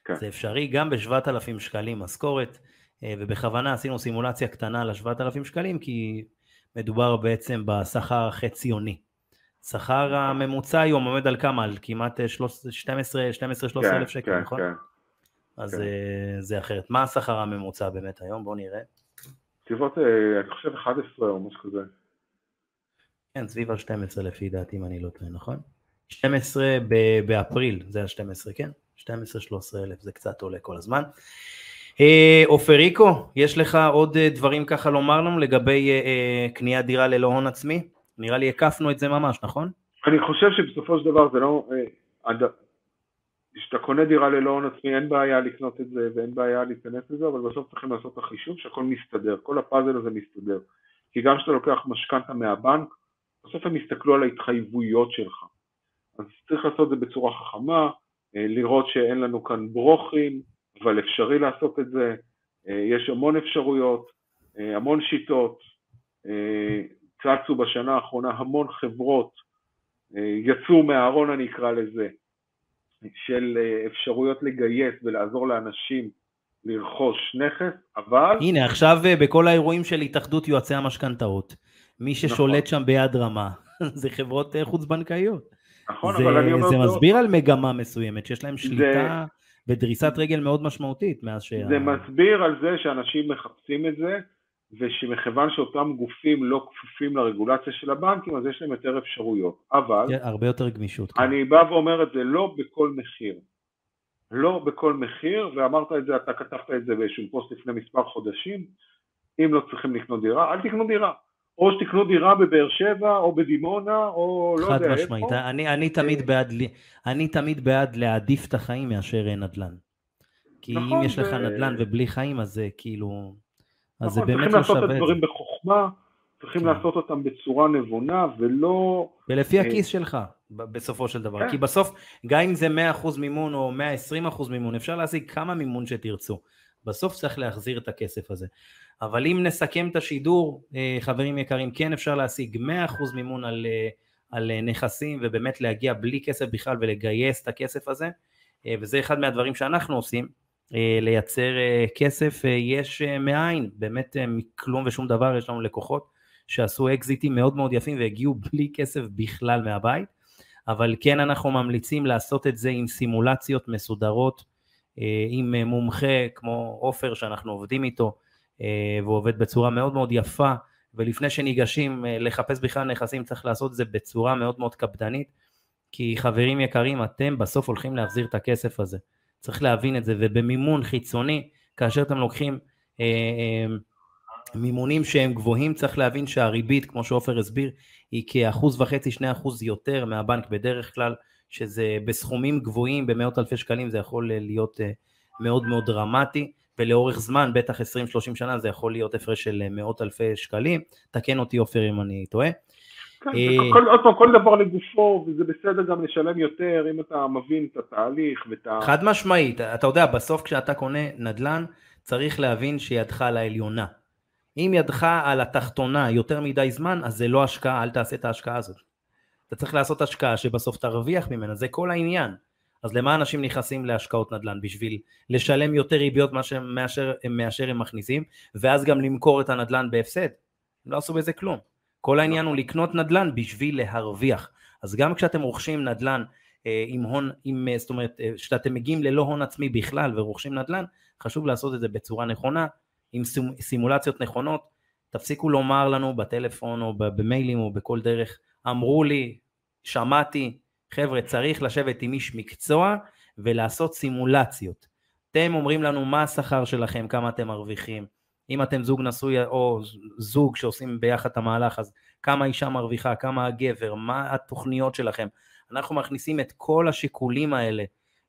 כן. זה אפשרי גם ב-7,000 שקלים משכורת, אה, ובכוונה עשינו סימולציה קטנה ל-7,000 שקלים, כי מדובר בעצם בשכר החציוני. שכר הממוצע היום עומד על כמה? על כמעט 12-13 כן, אלף שקל, כן, נכון? כן. אז כן. אה, זה אחרת. מה השכר הממוצע באמת היום? בואו נראה. סביבות, אה, אני חושב 11 או משהו כזה. כן, סביב ה-12 לפי דעתי, אם אני לא טועה, נכון? 12 באפריל, זה ה-12, כן? 12-13 אלף, זה קצת עולה כל הזמן. אה, עופריקו, יש לך עוד דברים ככה לומר לנו לגבי קניית דירה ללא הון עצמי? נראה לי הקפנו את זה ממש, נכון? אני חושב שבסופו של דבר זה לא... אה, כשאתה קונה דירה ללא הון עצמי אין בעיה לקנות את זה ואין בעיה להיכנס לזה, אבל בסוף צריכים לעשות את החישוב שהכל מסתדר, כל הפאזל הזה מסתדר. כי גם כשאתה לוקח משכנתה מהבנק, בסוף הם יסתכלו על ההתחייבויות שלך. אז צריך לעשות את זה בצורה חכמה, אה, לראות שאין לנו כאן ברוכים, אבל אפשרי לעשות את זה, אה, יש המון אפשרויות, המון שיטות, צצו בשנה האחרונה המון חברות, אה, יצאו מהארון אני אקרא לזה, של אה, אפשרויות לגייס ולעזור לאנשים לרכוש נכס, אבל... הנה, עכשיו אה, בכל האירועים של התאחדות יועצי המשכנתאות, מי ששולט נכון. שם ביד רמה זה חברות חוץ-בנקאיות. נכון, זה, אבל אני אומר... זה מסביר על מגמה מסוימת, שיש להם שליטה זה... ודריסת רגל מאוד משמעותית מאז שה... זה מסביר על זה שאנשים מחפשים את זה, ושמכיוון שאותם גופים לא כפופים לרגולציה של הבנקים, אז יש להם יותר אפשרויות. אבל... הרבה יותר גמישות. כן. אני בא ואומר את זה לא בכל מחיר. לא בכל מחיר, ואמרת את זה, אתה כתבת את זה באיזשהו פוסט לפני מספר חודשים, אם לא צריכים לקנות דירה, אל תקנו דירה. או שתקנו דירה בבאר שבע, או בדימונה, או לא יודע איפה. חד משמעית, אני, אני, תמיד אה, בעד, אני תמיד בעד להעדיף את החיים מאשר נדל"ן. כי נכון, אם יש לך ו... נדל"ן ובלי חיים, אז זה כאילו... אז נכון, זה באמת לא שווה את זה. צריכים לעשות את הדברים בחוכמה, צריכים כן. לעשות אותם בצורה נבונה, ולא... ולפי אה, הכיס שלך, בסופו של דבר. כן. כי בסוף, גם אם זה 100% מימון או 120% מימון, אפשר להשיג כמה מימון שתרצו. בסוף צריך להחזיר את הכסף הזה. אבל אם נסכם את השידור, אה, חברים יקרים, כן אפשר להשיג 100% מימון על, אה, על נכסים ובאמת להגיע בלי כסף בכלל ולגייס את הכסף הזה, וזה אחד מהדברים שאנחנו עושים. אה, לייצר אה, כסף אה, יש מאין, באמת מכלום ושום דבר יש לנו לקוחות שעשו אקזיטים מאוד מאוד יפים והגיעו בלי כסף בכלל מהבית, אבל כן אנחנו ממליצים לעשות את זה עם סימולציות מסודרות, עם מומחה כמו עופר שאנחנו עובדים איתו, והוא עובד בצורה מאוד מאוד יפה, ולפני שניגשים לחפש בכלל נכסים צריך לעשות את זה בצורה מאוד מאוד קפדנית, כי חברים יקרים, אתם בסוף הולכים להחזיר את הכסף הזה. צריך להבין את זה, ובמימון חיצוני, כאשר אתם לוקחים אה, אה, מימונים שהם גבוהים, צריך להבין שהריבית, כמו שעופר הסביר, היא כאחוז וחצי, שני אחוז יותר מהבנק בדרך כלל, שזה בסכומים גבוהים, במאות אלפי שקלים, זה יכול להיות אה, מאוד מאוד דרמטי, ולאורך זמן, בטח 20-30 שנה, זה יכול להיות הפרש של מאות אלפי שקלים. תקן אותי עופר אם אני טועה. כן, אה, עוד פעם, כל דבר לגופו, וזה בסדר גם לשלם יותר, אם אתה מבין את התהליך ואת ה... חד משמעית, אתה יודע, בסוף כשאתה קונה נדל"ן, צריך להבין שידך על העליונה. אם ידך על התחתונה יותר מדי זמן, אז זה לא השקעה, אל תעשה את ההשקעה הזאת. אתה צריך לעשות השקעה שבסוף תרוויח ממנה, זה כל העניין. אז למה אנשים נכנסים להשקעות נדל"ן? בשביל לשלם יותר ריביות מאשר, מאשר, מאשר הם מכניסים, ואז גם למכור את הנדל"ן בהפסד. הם לא עשו בזה כלום. כל העניין הוא לקנות נדל"ן בשביל להרוויח. אז גם כשאתם רוכשים נדל"ן אה, עם הון, עם, אה, זאת אומרת, אה, כשאתם מגיעים ללא הון עצמי בכלל ורוכשים נדל"ן, חשוב לעשות את זה בצורה נכונה, עם סימולציות נכונות. תפסיקו לומר לנו בטלפון או במיילים או בכל דרך, אמרו לי, שמעתי, חבר'ה, צריך לשבת עם איש מקצוע ולעשות סימולציות. אתם אומרים לנו מה השכר שלכם, כמה אתם מרוויחים, אם אתם זוג נשוי או זוג שעושים ביחד את המהלך, אז כמה אישה מרוויחה, כמה הגבר, מה התוכניות שלכם. אנחנו מכניסים את כל השיקולים האלה,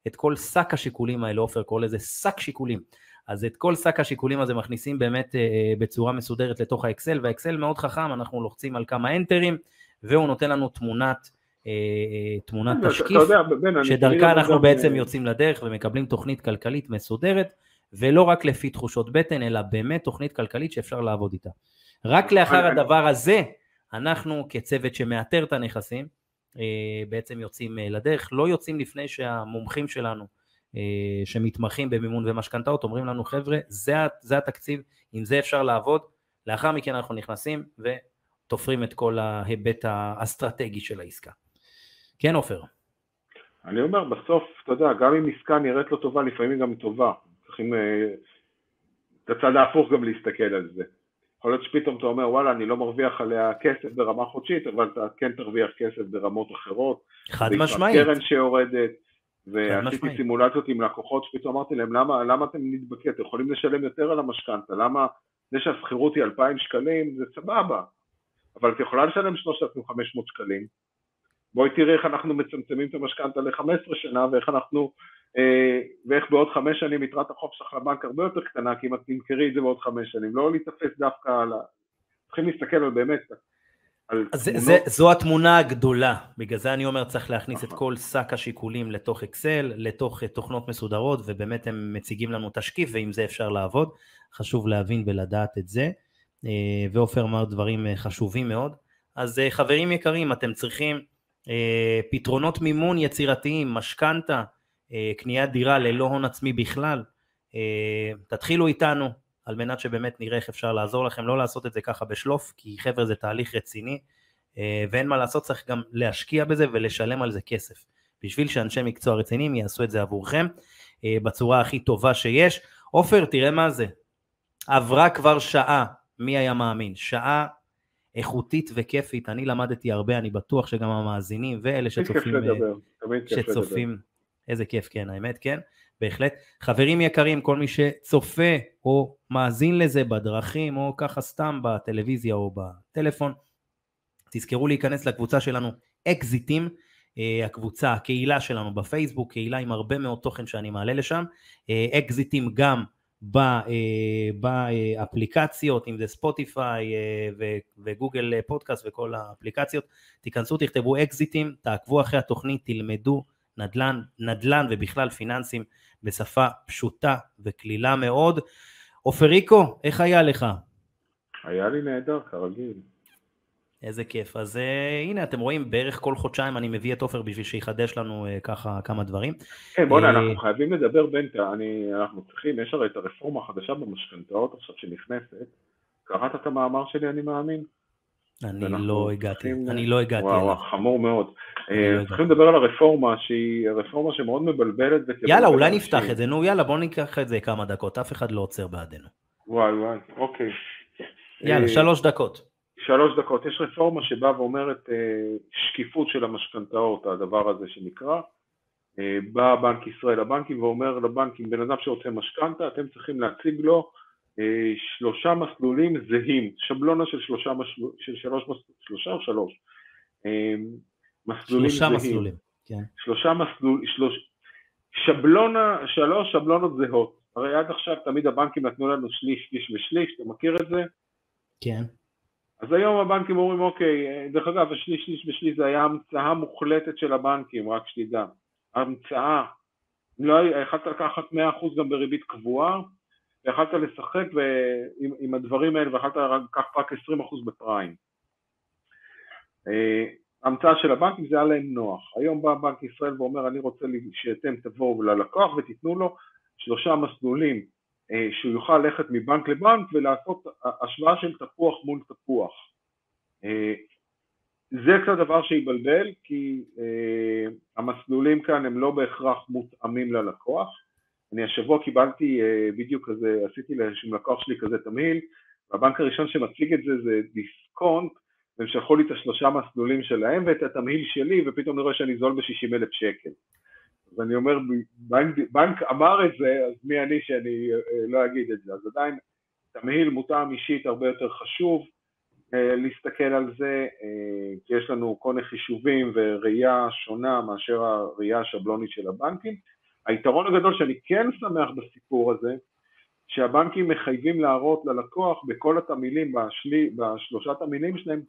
את כל שק השיקולים האלה, עופר קורא לזה שק שיקולים. אז את כל שק השיקולים הזה מכניסים באמת אה, אה בצורה מסודרת לתוך האקסל, והאקסל מאוד חכם, אנחנו לוחצים על כמה אנטרים, והוא נותן לנו תמונת, תמונת תשקיף, שדרכה אנחנו בעצם יוצאים לדרך ומקבלים תוכנית כלכלית מסודרת. ולא רק לפי תחושות בטן, אלא באמת תוכנית כלכלית שאפשר לעבוד איתה. רק לאחר הדבר הזה, אנחנו כצוות שמאתר את הנכסים, אה, בעצם יוצאים אה, לדרך, לא יוצאים לפני שהמומחים שלנו אה, שמתמחים במימון ומשכנתאות אומרים לנו חבר'ה זה, זה התקציב, עם זה אפשר לעבוד, לאחר מכן אנחנו נכנסים ותופרים את כל ההיבט האסטרטגי של העסקה. כן עופר. אני אומר בסוף, אתה יודע, גם אם עסקה נראית לא טובה, לפעמים היא גם טובה. צריכים אה, את הצד ההפוך גם להסתכל על זה. יכול להיות שפתאום אתה אומר וואלה אני לא מרוויח עליה כסף ברמה חודשית אבל אתה כן תרוויח כסף ברמות אחרות. חד משמעית. קרן שיורדת ועשיתי סימולציות עם לקוחות שפתאום אמרתי להם למה, למה אתם נדבקים, אתם יכולים לשלם יותר על המשכנתה, למה זה שהשכירות היא 2,000 שקלים זה סבבה אבל את יכולה לשלם 3,500 שקלים בואי תראי איך אנחנו מצמצמים את המשכנתה ל-15 שנה ואיך אנחנו אה, ואיך בעוד חמש שנים יתרת החוב שלך לבנק הרבה יותר קטנה, כי אם את תמכרי את זה בעוד חמש שנים, לא להיתפס דווקא על ה... צריכים להסתכל על באמת, על זה, תמונות. זה, זו התמונה הגדולה, בגלל זה אני אומר צריך להכניס את כל שק השיקולים לתוך אקסל, לתוך אה, תוכנות מסודרות, ובאמת הם מציגים לנו תשקיף, ועם זה אפשר לעבוד, חשוב להבין ולדעת את זה, אה, ועופר אמר דברים חשובים מאוד. אז חברים יקרים, אתם צריכים פתרונות מימון יצירתיים, משכנתה, אה, קניית דירה ללא הון עצמי בכלל, אה, תתחילו איתנו על מנת שבאמת נראה איך אפשר לעזור לכם, לא לעשות את זה ככה בשלוף, כי חבר'ה זה תהליך רציני, אה, ואין מה לעשות, צריך גם להשקיע בזה ולשלם על זה כסף, בשביל שאנשי מקצוע רציניים יעשו את זה עבורכם בצורה הכי טובה שיש. עופר, תראה מה זה, עברה כבר שעה מי היה מאמין? שעה איכותית וכיפית, אני למדתי הרבה, אני בטוח שגם המאזינים ואלה שצופים, כיף שצופים. איזה כיף, כן, האמת, כן, בהחלט. חברים יקרים, כל מי שצופה או מאזין לזה בדרכים, או ככה סתם בטלוויזיה או בטלפון, תזכרו להיכנס לקבוצה שלנו, אקזיטים, אה, הקבוצה, הקהילה שלנו בפייסבוק, קהילה עם הרבה מאוד תוכן שאני מעלה לשם, אה, אקזיטים גם אה, באפליקציות, אם זה ספוטיפיי וגוגל פודקאסט וכל האפליקציות, תיכנסו, תכתבו אקזיטים, תעקבו אחרי התוכנית, תלמדו נדל"ן, נדל"ן ובכלל פיננסים בשפה פשוטה וקלילה מאוד. עופריקו, איך היה לך? היה לי נהדר, כרגיל. איזה כיף. אז uh, הנה, אתם רואים, בערך כל חודשיים אני מביא את עופר בשביל שיחדש לנו uh, ככה כמה דברים. כן, בוא'נה, uh, אנחנו חייבים לדבר בין, אני, אנחנו צריכים, יש הרי את הרפורמה החדשה במשכנתאות עכשיו שנכנסת. קראת את המאמר שלי, אני מאמין? אני לא הגעתי, אני לא הגעתי. וואו, חמור מאוד. לא צריכים לדבר על הרפורמה שהיא רפורמה שמאוד מבלבלת. יאללה, אולי נפתח את זה, נו יאללה, בוא ניקח את זה כמה דקות, אף אחד לא עוצר בעדנו. וואי וואי, אוקיי. יאללה, שלוש דקות. שלוש דקות. יש רפורמה שבאה ואומרת אה, שקיפות של המשכנתאות, הדבר הזה שנקרא. אה, בא בנק ישראל לבנקים ואומר לבנקים, בן אדם שרוצה משכנתה, אתם צריכים להציג לו אה, שלושה מסלולים זהים, שבלונה של שלושה, מסלול, של שלוש, שלושה או שלוש? מסלולים שלושה זהים. מסלולים, כן. שלושה מסלולים, שלוש, שבלונה, שלוש שבלונות זהות. הרי עד עכשיו תמיד הבנקים נתנו לנו שליש, שליש ושליש, אתה מכיר את זה? כן. אז היום הבנקים אומרים, אוקיי, דרך אגב, השליש, שליש ושליש זה היה המצאה מוחלטת של הבנקים, רק שתדע. המצאה, לא, יכלת לקחת 100% גם בריבית קבועה, ויכלת לשחק עם, עם הדברים האלה, ויכלת לקחת רק 20% בפריים. אה, המצאה של הבנקים זה היה להם נוח. היום בא בנק ישראל ואומר, אני רוצה שאתם תבואו ללקוח ותיתנו לו שלושה מסלולים אה, שהוא יוכל ללכת מבנק לבנק ולעשות השוואה של תפוח מול תפוח. אה, זה קצת דבר שיבלבל כי אה, המסלולים כאן הם לא בהכרח מותאמים ללקוח. אני השבוע קיבלתי בדיוק כזה, עשיתי לאיזשהו לקוח שלי כזה תמהיל, והבנק הראשון שמציג את זה זה דיסקונט, והם שלחו לי את השלושה מסלולים שלהם ואת התמהיל שלי, ופתאום אני רואה שאני זול ב-60 אלף שקל. אז אני אומר, בנק, בנק אמר את זה, אז מי אני שאני אה, לא אגיד את זה. אז עדיין תמהיל מותאם אישית הרבה יותר חשוב אה, להסתכל על זה, אה, כי יש לנו כל מיני חישובים וראייה שונה מאשר הראייה השבלונית של הבנקים. היתרון הגדול שאני כן שמח בסיפור הזה, שהבנקים מחייבים להראות ללקוח בכל התמילים, בשלי, בשלושת המילים שלהם,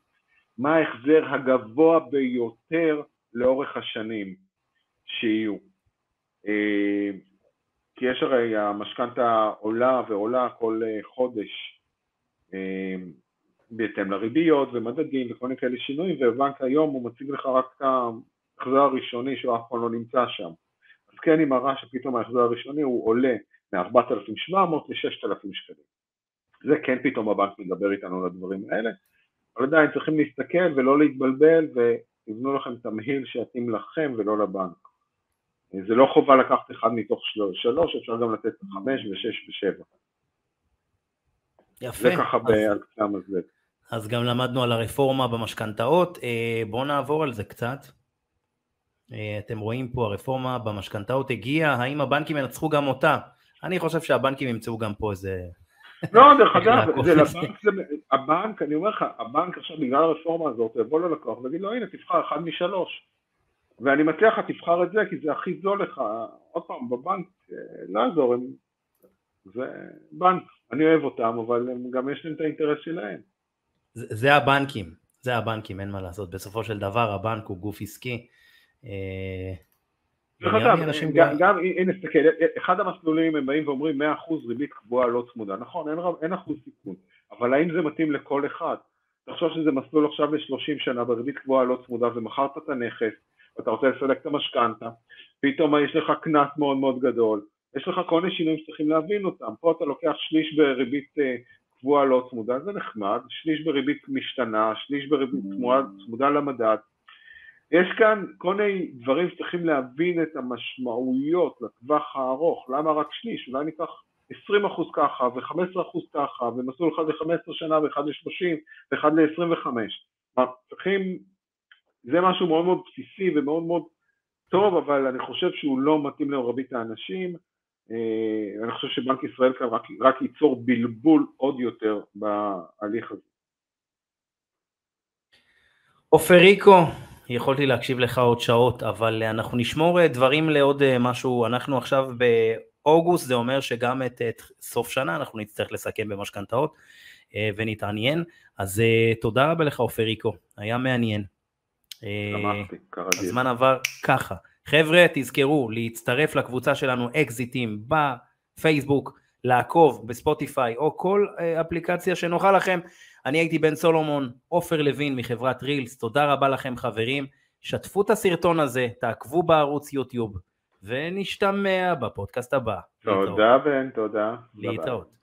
מה ההחזר הגבוה ביותר לאורך השנים שיהיו. אה, כי יש הרי המשכנתה עולה ועולה כל אה, חודש אה, בהתאם לריביות ומדדים וכל מיני כאלה שינויים ובנק היום הוא מציג לך רק את ההחזר הראשוני שהוא אף פעם לא נמצא שם. אז כן היא מראה שפתאום ההחזר הראשוני הוא עולה מ-4,700 ל-6,000 שקלים. זה כן פתאום הבנק מדבר איתנו על הדברים האלה אבל עדיין צריכים להסתכל ולא להתבלבל ויבנו לכם תמהיל שיתאים לכם ולא לבנק זה לא חובה לקחת אחד מתוך שלוש, אפשר גם לתת חמש ושש ושבע. יפה. זה ככה על קצה המזלג. אז גם למדנו על הרפורמה במשכנתאות, אה, בואו נעבור על זה קצת. אה, אתם רואים פה הרפורמה במשכנתאות הגיעה, האם הבנקים ינצחו גם אותה? אני חושב שהבנקים ימצאו גם פה איזה... לא, דרך אגב, זה לבנק, זה, הבנק, אני אומר לך, הבנק עכשיו בגלל הרפורמה הזאת יבוא ללקוח ויגיד לו הנה תבחר אחד משלוש. ואני מציע לך תבחר את זה כי זה הכי זול לך, עוד פעם בבנק אה, לא יעזור, הם... זה בנק, אני אוהב אותם אבל הם גם יש להם את האינטרס שלהם. זה, זה הבנקים, זה הבנקים, אין מה לעשות, בסופו של דבר הבנק הוא גוף עסקי. אה, דרך אגב, גם, גם, הנה תסתכל, אחד המסלולים הם באים ואומרים 100% ריבית קבועה לא צמודה, נכון, אין, אין אחוז סיכון, אבל האם זה מתאים לכל אחד? תחשוב שזה מסלול עכשיו ל-30 שנה בריבית קבועה לא צמודה ומכרת את הנכס ואתה רוצה לסלק את המשכנתה, פתאום יש לך קנס מאוד מאוד גדול, יש לך כל מיני שינויים שצריכים להבין אותם, פה אתה לוקח שליש בריבית אה, קבועה לא צמודה, זה נחמד, שליש בריבית משתנה, שליש בריבית צמודה, צמודה למדד, יש כאן כל מיני דברים שצריכים להבין את המשמעויות לטווח הארוך, למה רק שליש, אולי ניקח 20% ככה ו-15% ככה, ומסלול אחד ל-15 שנה ואחד ל-30 ואחד ל-25. צריכים, זה משהו מאוד מאוד בסיסי ומאוד מאוד טוב, אבל אני חושב שהוא לא מתאים למרבית האנשים. אה, אני חושב שבנק ישראל כאן רק, רק ייצור בלבול עוד יותר בהליך הזה. עופר ריקו, יכולתי להקשיב לך עוד שעות, אבל אנחנו נשמור דברים לעוד משהו, אנחנו עכשיו באוגוסט, זה אומר שגם את, את סוף שנה אנחנו נצטרך לסכם במשכנתאות ונתעניין, אז תודה רבה לך עופר ריקו, היה מעניין. כרגיל. הזמן עבר ככה. חבר'ה, תזכרו להצטרף לקבוצה שלנו אקזיטים בפייסבוק, לעקוב בספוטיפיי או כל אפליקציה שנוחה לכם. אני הייתי בן סולומון, עופר לוין מחברת רילס, תודה רבה לכם חברים, שתפו את הסרטון הזה, תעקבו בערוץ יוטיוב, ונשתמע בפודקאסט הבא. תודה בן, תודה. להתראות.